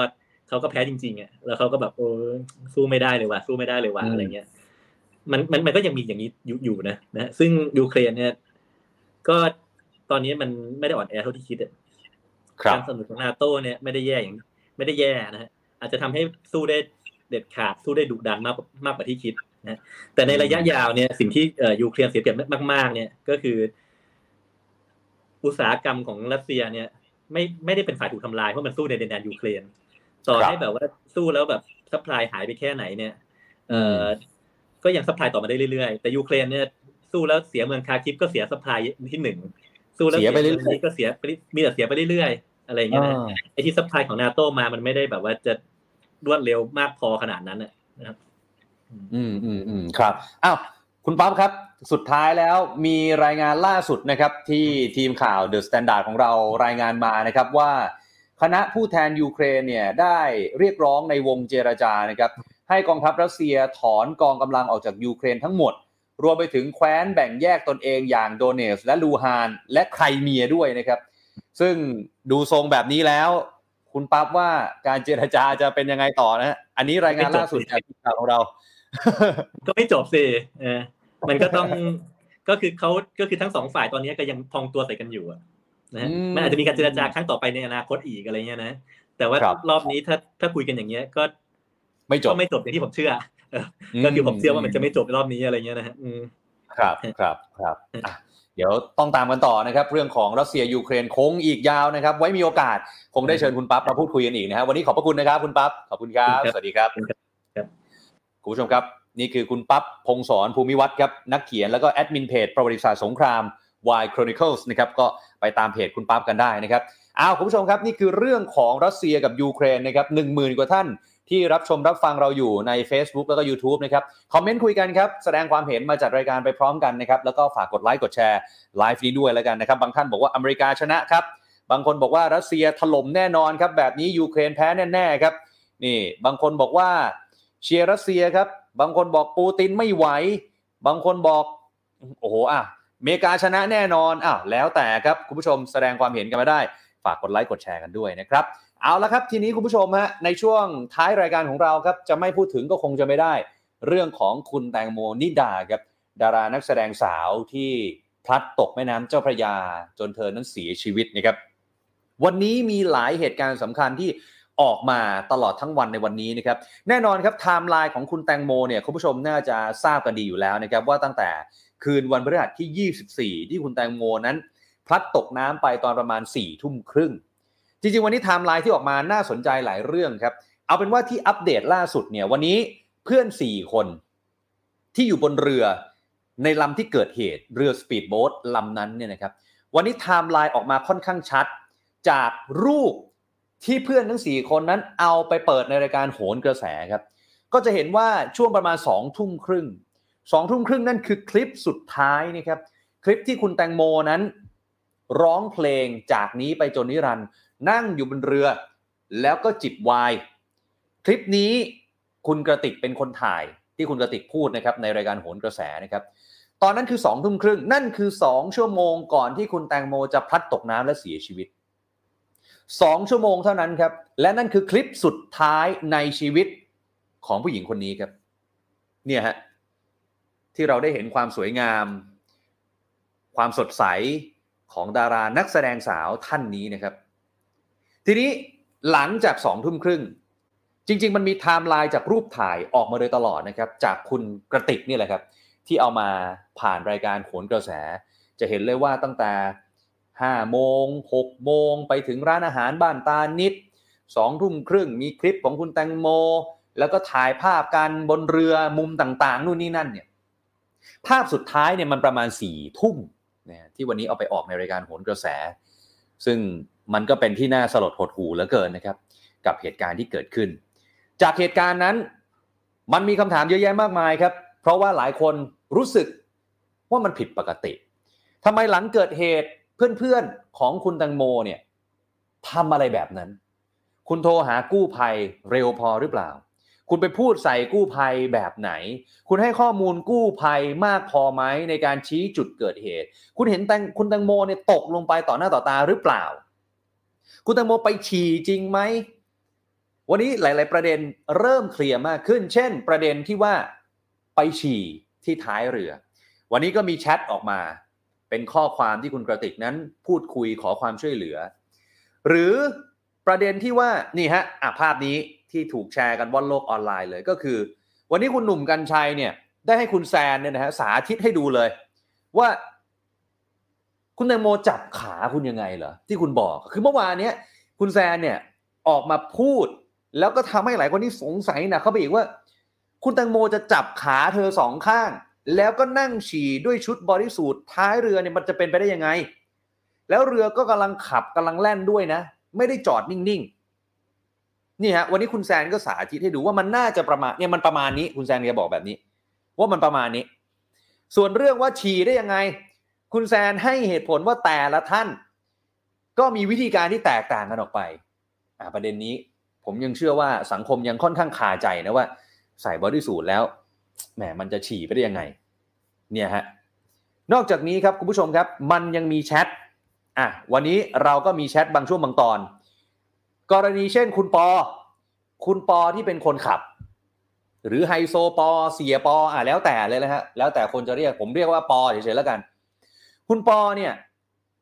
[SPEAKER 3] เขาก็แพ้จริงๆอะแล้วเขาก็แบบโอ้สู้ไม่ได้เลยว่ะสู้ไม่ได้เลยว่ะอะไรเงี้ยมันมันมันก็ยังมีอย่างนี้อยู่นะนะซึ่งยูเครนเนี่ย ก็ตอนนี้มันไม่ได้อ่อนแอเท่าที่คิดอะ การสนับสนุนของนาโต้เนี่ยไม่ได้แย่อย่างไม่ได้แย่นะฮะอาจจะทำให้สู้ได้เด็ดขาดสู้ได้ดุดันมากมากกว่าที่คิดนะแต่ในระยะยาวเนี่ยสิ่งที่ยูเครนเสียเปรียบมาก ๆ เนี่ยก็คือ อุตสาหกรรมของรัสเซียเนี่ย ไม่ไม่ได้เป็นฝ่ายถูกทำลายเพราะมันสู้ในแดนยูเครนต่อให้แบบว่าสู้แล้วแบบ supply หายไปแค่ไหนเนี่ย เออก็ยัง supply ต่อมาได้เรื่อยๆแต่ยูเครนเนี่ยสู้แล้วเสียเมืองคาร์คิฟก็เสีย supply ทีหนึ่งสู้แล้วเสียไปเรื่อยๆก็เสียมีแต่เสียไปเรื่อยๆ อะไรอย่างเงี้ยนะไอ้ที่ supply ของนาโตมามันไม่ได้แบบว่าจะรวดเร็วมากพอขนาดนั้นนะครับ
[SPEAKER 2] อืมอืมอืมครับอ้าวคุณปั๊บครับ สุดท้ายแล้วมีรายงานล่าสุดนะครับ ที่ทีมข่าว The Standard ของเรารายงานมานะครับว่า คณะผู้แทนยูเครนเนี่ยได้เรียกร้องในวงเจรจานะครับ ให้กองทัพรัสเซียถอนกองกำลังออกจากยูเครนทั้งหมด รวมไปถึงแคว้นแบ่งแยกตนเองอย่างโดเนสและลูฮาน และไครเมียด้วยนะครับ ซึ่งดูทรงแบบนี้แล้ว คุณปั๊บว่าการเจรจาจะเป็นยังไงต่อนะอันนี้รายงานล่าสุดจากทีมข่าวของเรา
[SPEAKER 3] ก็ไม่จบสิเออมันก็ต้องก็คือเขาก็คือทั้งสองฝ่ายตอนนี้ก็ยังพองตัวใส่กันอยู่นะฮะมันอาจจะมีการเจรจาครั้งต่อไปในอนาคตอีกอะไรเงี้ยนะแต่ว่ารอบนี้ถ้าถ้าคุยกันอย่างเงี้ยก็
[SPEAKER 2] ไม่จบ
[SPEAKER 3] ไม่จบอย่างที่ผมเชื่อก็คือผมเชื่อว่ามันจะไม่จบรอบนี้อะไรเงี้ยนะฮะ
[SPEAKER 2] ครับครับครับเดี๋ยวต้องตามกันต่อนะครับ เรื่องของรัสเซียยูเครนคงอีกยาวนะครับ ไว้มีโอกาสคงได้เชิญคุณปั๊บมาพูดคุยกันอีกนะครับวันนี้ขอบพระคุณนะครับคุณปั๊บขอบคุณครับสวัสดีครับคุณผู้ชมครับ นี่คือคุณปั๊บพงศรภูมิวัฒน์ครับนักเขียนแล้วก็แอดมินเพจประวัติศาสตร์สงคราม Wild Chronicles นะครับก็ไปตามเพจคุณปั๊บกันได้นะครับอ้าวคุณผู้ชมครับนี่คือเรื่องของรัสเซียกับยูเครนนะครับหนึ่งหมื่นกว่าท่าน ที่รับชมรับฟังเราอยู่ใน Facebook แล้วก็ YouTube นะครับ คอมเมนต์คุยกันครับ แสดงความเห็นมาจัดรายการไปพร้อมกันนะครับ แล้วก็ฝากกดไลค์กดแชร์ไลฟ์นี้ด้วยแล้วกันนะครับ บางท่านบอกว่าอเมริกาชนะครับ บางคนบอกว่ารัสเซียถล่มแน่นอนครับ แบบนี้ยูเครนแพ้แน่ๆครับ นี่ บางคนบอกว่าเชียร์รัสเซียครับ บางคนบอกปูตินไม่ไหว บางคนบอก โอ้โห อะอเมริกาชนะแน่นอนอ้าวแล้วแต่ครับคุณผู้ชมแสดงความเห็นกันมาได้ ฝากกดไลค์กดแชร์กันด้วยนะครับ เอาละครับทีนี้คุณผู้ชมฮะในช่วงท้ายรายการของเราครับจะไม่พูดถึงก็คงจะไม่ได้ เรื่องของคุณแตงโมนิดาครับดารานักแสดงสาวที่พลัดตกแม่น้ำเจ้าพระยา จนเธอนั้นเสียชีวิตนะครับ วันนี้มีหลายเหตุการณ์สำคัญที่ออกมาตลอดทั้งวันในวันนี้นะครับแน่นอนครับไทม์ไลน์ของคุณแตงโมเนี่ยคุณผู้ชมน่าจะทราบกันดีอยู่แล้วนะครับว่าตั้งแต่คืนวันพฤหัสที่ 24 ที่คุณแตงโมนั้น พลัดตกน้ำไปตอนประมาณ4ี่ทุ่มครึ่ง จริงๆ วันนี้ไทม์ไลน์ที่ออกมาน่าสนใจหลายเรื่องครับ เอาเป็นว่าที่อัปเดตล่าสุดเนี่ยวันนี้เพื่อน 4 คน ที่อยู่บนเรือในลำที่เกิดเหตุเรือสปีดโบ๊ทลำนั้นเนี่ยนะครับวันนี้ไทม์ไลน์ออกมาค่อนข้างชัด จากรูปที่เพื่อนทั้ง 4 คนนั้นเอาไปเปิดในรายการโหนกระแสครับ ก็จะเห็นว่าช่วงประมาณ2ทุ่มครึ่งสองทุ่มครึ่งนั่นคือคลิปสุดท้ายนะครับคลิปที่คุณแตงโมนั้น ร้องเพลงจากนี้ไปจนนิรันดร์ นั่งอยู่บนเรือ แล้วก็จิบไวน์คลิปนี้คุณกระติกเป็นคนถ่ายที่คุณกระติกพูดนะครับในรายการโหนกระแสนะครับ ตอนนั้นคือสองทุ่มครึ่งนั่นคือสองชั่วโมงก่อนที่คุณแตงโมจะพลัดตกน้ำและเสียชีวิตสองชั่วโมงเท่านั้นครับ และนั่นคือคลิปสุดท้ายในชีวิตของผู้หญิงคนนี้ครับ เนี่ยฮะที่เราได้เห็นความสวยงาม ความสดใสของดารานักแสดงสาวท่านนี้นะครับ ทีนี้หลังจากสองทุ่มครึ่ง จริง ๆ มันมีไทม์ไลน์จากรูปถ่ายออกมาโดยตลอดนะครับ จากคุณกระติกนี่แหละครับ ที่เอามาผ่านรายการโขนกระแส จะเห็นเลยว่าตั้งแต่5โมง6โมงไปถึงร้านอาหารบ้านตานิดสองทุ่มครึ่งมีคลิปของคุณแตงโม แล้วก็ถ่ายภาพกันบนเรือมุมต่างๆ นู่นนี่นั่นเนี่ยภาพสุดท้ายเนี่ยมันประมาณสี่ทุ่มนะที่วันนี้เอาไปออกในรายการโหนกระแส ซึ่ง มันก็เป็นที่น่าสลดหดหูเหลือเกินนะครับ กับเหตุการณ์ที่เกิดขึ้น จากเหตุการณ์นั้น มันมีคำถามเยอะแยะมากมายครับ เพราะว่าหลายคนรู้สึกว่ามันผิดปกติทำไมหลังเกิดเหตุเพื่อนๆของคุณตังโมเนี่ยทำอะไรแบบนั้น คุณโทรหากู้ภัยเร็วพอหรือเปล่า คุณไปพูดใส่กู้ภัยแบบไหน คุณให้ข้อมูลกู้ภัยมากพอไหมในการชี้จุดเกิดเหตุ คุณเห็นแตงคุณตังโมเนี่ยตกลงไปต่อหน้าต่อตาหรือเปล่า คุณตังโมไปฉี่จริงไหม วันนี้หลาย ๆ ประเด็นเริ่มเคลียร์มากขึ้น เช่น ประเด็นที่ว่าไปฉี่ที่ท้ายเรือ วันนี้ก็มีแชทออกมา เป็นข้อความที่คุณกระติกนั้นพูดคุยขอความช่วยเหลือ หรือประเด็นที่ว่านี่ฮะอะภาพนี้ที่ถูกแชร์กันว่อนโลกออนไลน์เลยก็คือ วันนี้คุณหนุ่มกัญชัยเนี่ยได้ให้คุณแซนเนี่ยนะฮะสาธิตให้ดูเลย ว่า คุณแตงโมจับขาคุณยังไงเหรอที่คุณบอกคือเมื่อวานเนี้ยคุณแซนเนี่ยออกมาพูด แล้วก็ทำให้หลายคนที่สงสัยนะเขาไปอีกว่า คุณแตงโมจะจับขาเธอสองข้าง แล้วก็นั่งฉี่ด้วยชุดบริสูทท้ายเรือเนี่ยมันจะเป็นไปได้ยังไง แล้วเรือก็กำลังขับกำลังแล่นด้วยนะ ไม่ได้จอดนิ่งๆนี่ฮะวันนี้คุณแซนก็สาธิตให้ดูว่ามันน่าจะประมาณเนี่ยมันประมาณนี้ คุณแซนแกบอกแบบนี้ ว่ามันประมาณนี้ ส่วนเรื่องว่าฉี่ได้ยังไง คุณแซนให้เหตุผลว่าแต่ละท่าน ก็มีวิธีการที่แตกต่างกันออกไปอ่าประเด็นนี้ผมยังเชื่อว่าสังคมยังค่อนข้างคาใจนะว่า ใส่ bodysuit แล้วแหมมันจะฉี่ไปได้ยังไง เนี่ยฮะนอกจากนี้ครับคุณผู้ชมครับ มันยังมีแชทอะวันนี้เราก็มีแชทบางช่วงบางตอน กรณีเช่นคุณปอ คุณปอที่เป็นคนขับ หรือไฮโซปอเสียปออะแล้วแต่เลยนะฮะแล้วแต่คนจะเรียกผมเรียกว่าปอเฉยๆแล้วกัน คุณปอเนี่ย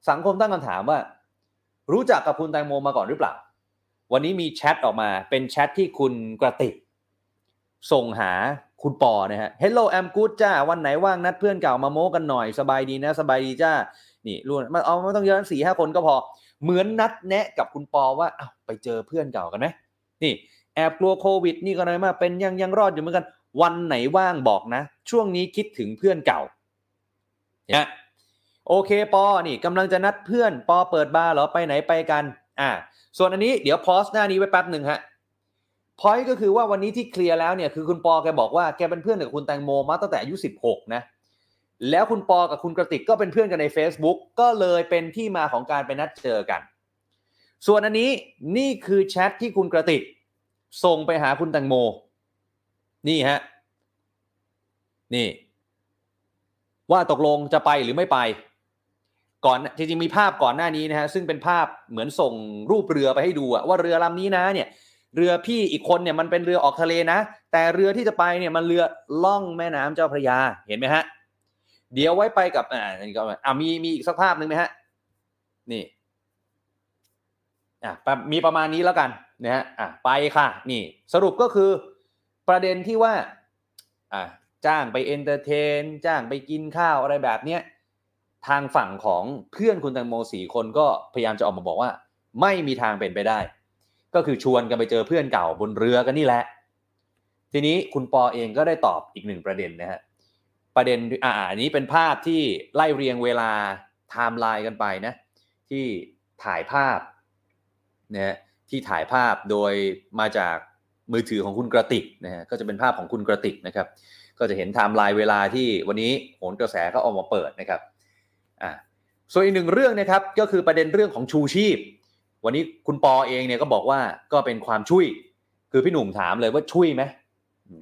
[SPEAKER 2] สังคมตั้งคำถามว่า รู้จักกับคุณแตงโมมาก่อนหรือเปล่า วันนี้มีแชทออกมาเป็นแชทที่คุณกระติก ส่งหาคุณปอนะฮะ Hello I'm good จ้า วันไหนว่างนัดเพื่อนเก่ามาโม้กันหน่อยสบายดีนะ สบายดีจ้า นี่รุ่นมาเอาไม่ต้องเยอะสี่ห้าคนก็พอ เหมือนนัดแนะกับคุณปอว่าอ้าวไปเจอเพื่อนเก่ากันไหมนี่แอบกลัวโควิด นี่ก็เลยมาเป็นยังยังรอดอยู่เหมือนกัน วันไหนว่างบอกนะ ช่วงนี้คิดถึงเพื่อนเก่าเนี่ย โอเคปอนี่กำลังจะนัดเพื่อนปอเปิดบาร์เหรอไปไหนไปกัน อ่า ส่วนอันนี้เดี๋ยวพอสหน้านี้ไว้แป๊บหนึ่งฮะพอยก็คือว่าวันนี้ที่เคลียร์แล้วเนี่ยคือคุณปอแกบอกว่าแกเป็นเพื่อนกับคุณแตงโมมาตั้งแต่อายุ16นะแล้วคุณปอกับคุณกระติกก็เป็นเพื่อนกันใน Facebook ก็เลยเป็นที่มาของการไปนัดเจอกัน ส่วนอันนี้นี่คือแชทที่คุณกระติกส่งไปหาคุณแตงโม นี่ฮะ นี่ ว่าตกลงจะไปหรือไม่ไป ก่อนจริงๆมีภาพก่อนหน้านี้นะฮะซึ่งเป็นภาพเหมือนส่งรูปเรือไปให้ดูว่าเรือลำนี้นะเนี่ยเรือพี่อีกคนเนี่ยมันเป็นเรือออกทะเลนะ แต่เรือที่จะไปเนี่ยมันเรือล่องแม่น้ำเจ้าพระยาเห็นไหมฮะเดี๋ยวไว้ไปกับอ่านี่ก็อ่ามีมีอีกสักภาพหนึ่งไหมฮะนี่อะมีประมาณนี้แล้วกันนะฮะอะไปค่ะนี่สรุปก็คือประเด็นที่ว่าอะจ้างไปเอนเตอร์เทน จ้างไปกินข้าวอะไรแบบเนี้ย ทางฝั่งของเพื่อนคุณแตงโมสี่คนก็พยายามจะออกมาบอกว่า ไม่มีทางเป็นไปได้ ก็คือชวนกันไปเจอเพื่อนเก่าบนเรือกันนี่แหละ ทีนี้คุณปอเองก็ได้ตอบอีกหนึ่งประเด็นนะฮะประเด็นอ่าอันนี้เป็นภาพที่ไล่เรียงเวลาไทม์ไลน์กันไปนะ ที่ถ่ายภาพนะฮะที่ถ่ายภาพโดยมาจากมือถือของคุณกระติกนะฮะก็จะเป็นภาพของคุณกระติกนะครับ ก็จะเห็นไทม์ไลน์เวลาที่วันนี้โหนกระแสก็ออกมาเปิดนะครับ ส่วนอีกหนึ่งเรื่องนะครับก็คือประเด็นเรื่องของชูชีพ วันนี้คุณปอเองเนี่ยก็บอกว่าก็เป็นความช่วย คือพี่หนุ่มถามเลยว่าช่วยไหม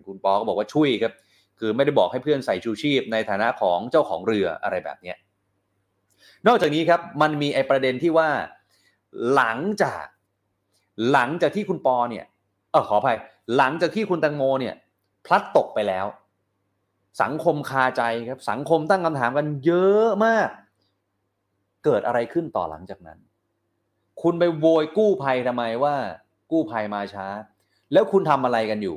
[SPEAKER 2] คุณปอก็บอกว่าช่วยครับ คือไม่ได้บอกให้เพื่อนใส่ชูชีพ ในฐานะของเจ้าของเรืออะไรแบบนี้นอกจากนี้ครับมันมีไอประเด็นที่ว่า หลังจากหลังจากที่คุณปอเนี่ยเออขออภัย หลังจากที่คุณตังโมเนี่ยพลัดตกไปแล้ว สังคมคาใจครับ สังคมตั้งคำถามกันเยอะมาก เกิดอะไรขึ้นต่อหลังจากนั้น คุณไปโวยกู้ภัยทำไมว่า กู้ภัยมาช้า แล้วคุณทำอะไรกันอยู่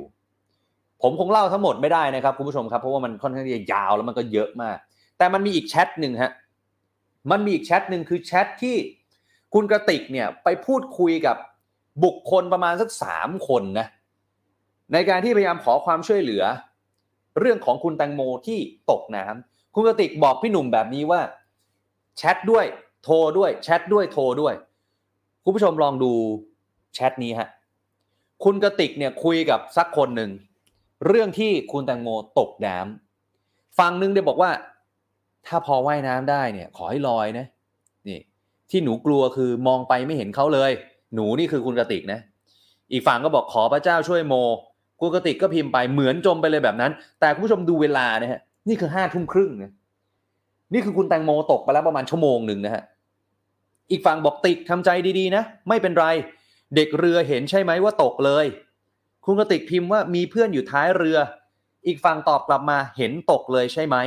[SPEAKER 2] ผมคงเล่าทั้งหมดไม่ได้นะครับคุณผู้ชมครับเพราะว่ามันค่อนข้างจะยาวแล้วมันก็เยอะมาก แต่มันมีอีกแชทหนึ่งฮะมันมีอีกแชทหนึ่งคือแชทที่คุณกระติกเนี่ยไปพูดคุยกับบุคคลประมาณสักสามคนนะในการที่พยายามขอความช่วยเหลือ เรื่องของคุณแตงโมที่ตกน้ำคุณกระติกบอกพี่หนุ่มแบบนี้ว่า แชทด้วยโทรด้วยแชทด้วยโทรด้วย คุณผู้ชมลองดูแชทนี้ฮะคุณกติกเนี่ยคุยกับสักคนหนึ่ง เรื่องที่คุณแตงโมตกน้ำฝั่งหนึ่งเดี๋ยวบอกว่า ถ้าพอว่ายน้ำได้เนี่ย ขอให้ลอยนะนี่ที่หนูกลัวคือมองไปไม่เห็นเขาเลย หนูนี่คือคุณกติกนะ อีกฝั่งก็บอกขอพระเจ้าช่วยโมคุณกติกก็พิมพ์ไปเหมือนจมไปเลยแบบนั้น แต่คุณผู้ชมดูเวลานะฮะนี่คือห้าทุ่มครึ่งนะ นี่คือคุณแตงโมตกไปแล้วประมาณชั่วโมงหนึ่งนะฮะ อีกฝั่งบอกติกทำใจดีๆนะ ไม่เป็นไร เด็กเรือเห็นใช่ไหมว่าตกเลย คุณกติกพิมพ์ว่ามีเพื่อนอยู่ท้ายเรือ อีกฝั่งตอบกลับมาเห็นตกเลยใช่ไหม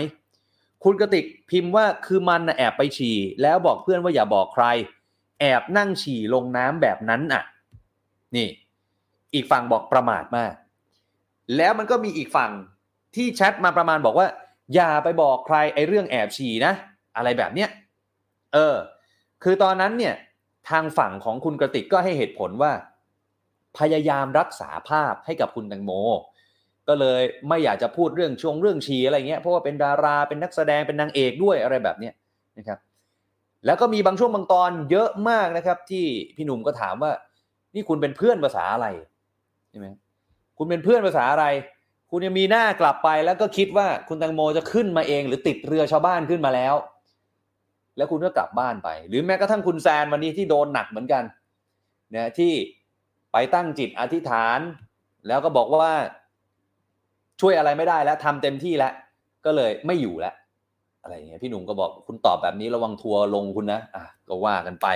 [SPEAKER 2] คุณกติกพิมพ์ว่าคือมันนะแอบไปฉี่ แล้วบอกเพื่อนว่าอย่าบอกใคร แอบนั่งฉี่ลงน้ำแบบนั้นอะ นี่ อีกฝั่งบอกประมาทมาก แล้วมันก็มีอีกฝั่งที่แชทมาประมาณบอกว่า อย่าไปบอกใครไอ้เรื่องแอบฉี่นะ อะไรแบบเนี้ยเออ คือตอนนั้นเนี่ยทางฝั่งของคุณกระติกก็ให้เหตุผลว่า พยายามรักษาภาพให้กับคุณแตงโม ก็เลยไม่อยากจะพูดเรื่องชงเรื่องชีอะไรเงี้ยเพราะว่าเป็นดาราเป็นนักแสดงเป็นนางเอกด้วยอะไรแบบเนี้ยนะครับ แล้วก็มีบางช่วงบางตอนเยอะมากนะครับ ที่พี่หนุ่มก็ถามว่า นี่คุณเป็นเพื่อนภาษาอะไรใช่ไหมคุณเป็นเพื่อนภาษาอะไร คุณยังมีหน้ากลับไปแล้วก็คิดว่าคุณแตงโมจะขึ้นมาเอง หรือติดเรือชาวบ้านขึ้นมาแล้ว แล้วคุณก็กลับบ้านไป หรือแม้กระทั่งคุณแซนวันนี้ที่โดนหนักเหมือนกันนะที่ไปตั้งจิตอธิษฐาน แล้วก็บอกว่าช่วยอะไรไม่ได้แล้วทำเต็มที่แล้วก็เลยไม่อยู่แล้วอะไรอย่างเงี้ยพี่หนุ่มก็บอกคุณตอบแบบนี้ระวังทัวลงคุณนะอะก็ว่ากันไป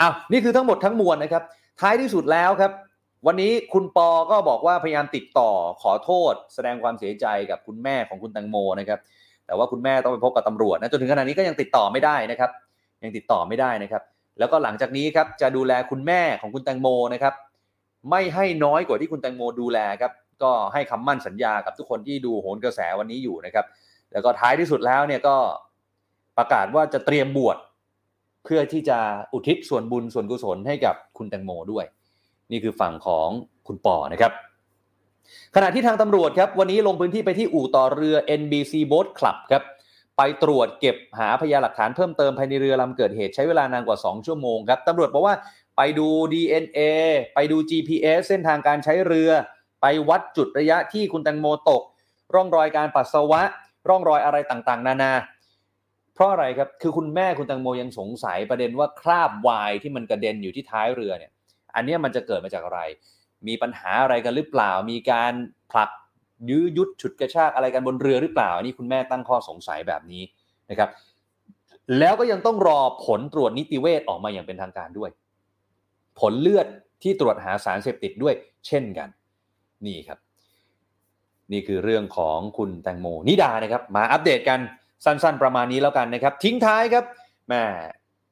[SPEAKER 2] อ้าวนี่คือทั้งหมดทั้งมวลนะครับ ท้ายที่สุดแล้วครับ วันนี้คุณปอก็บอกว่าพยายามติดต่อขอโทษ แสดงความเสียใจกับคุณแม่ของคุณแตงโมนะครับ แต่ว่าคุณแม่ต้องไปพบกับตำรวจนะจนถึงขณะนี้ก็ยังติดต่อไม่ได้นะครับ ยังติดต่อไม่ได้นะครับ แล้วก็หลังจากนี้ครับจะดูแลคุณแม่ของคุณแตงโมนะครับ ไม่ให้น้อยกว่าที่คุณแตงโมดูแลครับก็ให้คำมั่นสัญญากับทุกคนที่ดูโหนกระแสวันนี้อยู่นะครับ แล้วก็ท้ายที่สุดแล้วเนี่ยก็ประกาศว่าจะเตรียมบวชเพื่อที่จะอุทิศส่วนบุญส่วนกุศลให้กับคุณแตงโมด้วย นี่คือฝั่งของคุณปอนะครับขณะที่ทางตำรวจครับวันนี้ลงพื้นที่ไปที่อู่ต่อเรือ NBC Boat Club ครับไปตรวจเก็บหาพยานหลักฐานเพิ่มเติมภายในเรือลำเกิดเหตุใช้เวลานานกว่า 2 ชั่วโมงครับตำรวจบอกว่าไปดู DNA ไปดู GPS เส้นทางการใช้เรือ ไปวัดจุดระยะที่คุณแตงโมตก ร่องรอยการปัสสาวะ ร่องรอยอะไรต่างๆ นานา เพราะอะไรครับ คือคุณแม่คุณแตงโมยังสงสัยประเด็นว่าคราบวายที่มันกระเด็นอยู่ที่ท้ายเรือเนี่ย อันนี้มันจะเกิดมาจากอะไร มีปัญหาอะไรกันหรือเปล่า มีการผลักยื้อยุดฉุดกระชากอะไรกันบนเรือหรือเปล่าอันนี้คุณแม่ตั้งข้อสงสัยแบบนี้นะครับ แล้วก็ยังต้องรอผลตรวจนิติเวชออกมาอย่างเป็นทางการด้วย ผลเลือดที่ตรวจหาสารเสพติดด้วย เช่นกัน นี่ครับ นี่คือเรื่องของคุณแตงโมนิดานะครับ มาอัปเดตกันสั้นๆ ประมาณนี้แล้วกันนะครับ ทิ้งท้ายครับแม่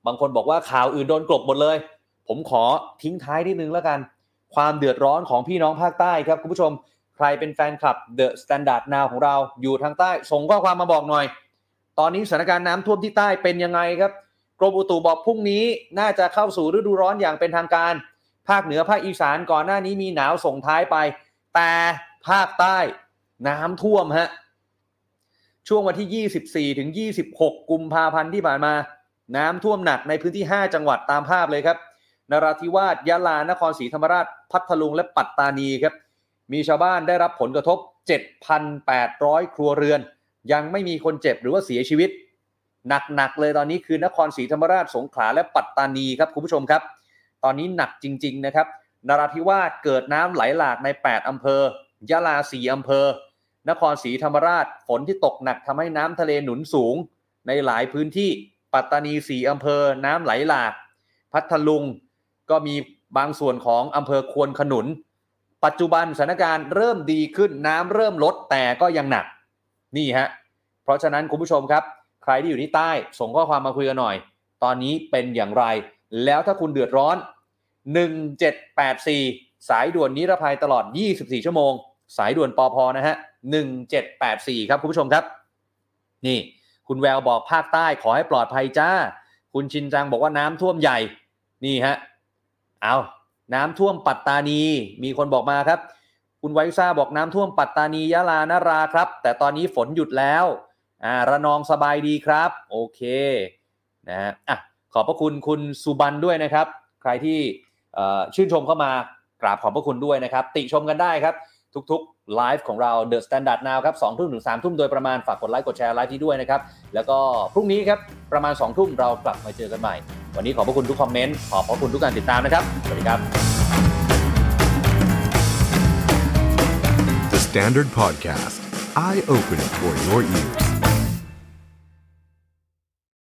[SPEAKER 2] บางคนบอกว่าข่าวอื่นโดนกลบหมดเลย ผมขอทิ้งท้ายนิดนึงแล้วกัน ความเดือดร้อนของพี่น้องภาคใต้ครับคุณผู้ชมใครเป็นแฟนคลับ The Standard Now ของเราอยู่ทางใต้ ส่งข้อความมาบอกหน่อย ตอนนี้สถานการณ์น้ำท่วมที่ใต้เป็นยังไงครับกรมอุตุบอกพรุ่งนี้น่าจะเข้าสู่ฤดูร้อนอย่างเป็นทางการ ภาคเหนือภาคอีสานก่อนหน้านี้มีหนาวส่งท้ายไป แต่ภาคใต้น้ำท่วมฮะช่วงวันที่ 24 ถึง 26 กุมภาพันธ์ที่ผ่านมา น้ำท่วมหนักในพื้นที่ 5 จังหวัดตามภาพเลยครับ นราธิวาสยะลานครศรีธรรมราช พัทลุงและปัตตานีครับ มีชาวบ้านได้รับผลกระทบ 7,800 ครัวเรือน ยังไม่มีคนเจ็บหรือว่าเสียชีวิต หนักๆเลยตอนนี้คือนครศรีธรรมราชสงขลาและปัตตานีครับคุณผู้ชมครับ ตอนนี้หนักจริง ๆ นะครับนราธิวาสเกิดน้ำไหลหลากใน 8 อำเภอยะลา 4 อำเภอ นครศรีธรรมราช ฝนที่ตกหนักทำให้น้ำทะเลหนุนสูง ในหลายพื้นที่ ปัตตานี 4 อำเภอ น้ำไหลหลาก พัทลุง ก็มีบางส่วนของอำเภอควนขนุน ปัจจุบันสถานการณ์เริ่มดีขึ้นน้ำเริ่มลดแต่ก็ยังหนัก นี่ฮะ เพราะฉะนั้นคุณผู้ชมครับ ใครที่อยู่ที่ใต้ส่งข้อความมาคุยกันหน่อย ตอนนี้เป็นอย่างไร แล้วถ้าคุณเดือดร้อน 1784 สายด่วนนิรภัยตลอด 24 ชั่วโมง สายด่วนปอพนะฮะ 1784 ครับคุณผู้ชมครับ นี่คุณแววบอกภาคใต้ขอให้ปลอดภัยจ้า คุณชินจังบอกว่าน้ำท่วมใหญ่ นี่ฮะ เอาน้ำท่วมปัตตานี มีคนบอกมาครับ คุณไวซ่าบอกน้ำท่วมปัตตานียะลานราครับ แต่ตอนนี้ฝนหยุดแล้วอ่าระนองสบายดีครับ โอเคนะฮะอะขอบพระคุณคุณสุบันด้วยนะครับ ใครที่ชื่นชมเข้ามากราบขอบพระคุณด้วยนะครับ ติชมกันได้ครับ ทุกๆไลฟ์ของเรา The Standard Now ครับสองทุ่มถึงสามทุ่มโดยประมาณฝากกดไลค์กดแชร์ไลฟ์นี้ด้วยนะครับ แล้วก็พรุ่งนี้ครับประมาณ2ทุ่มเรากลับมาเจอกันใหม่ วันนี้ขอบพระคุณทุกคอมเมนต์ขอบพระคุณทุกการติดตามนะครับสวัสดีครับ
[SPEAKER 1] The Standard Podcast, eye Open for your ears.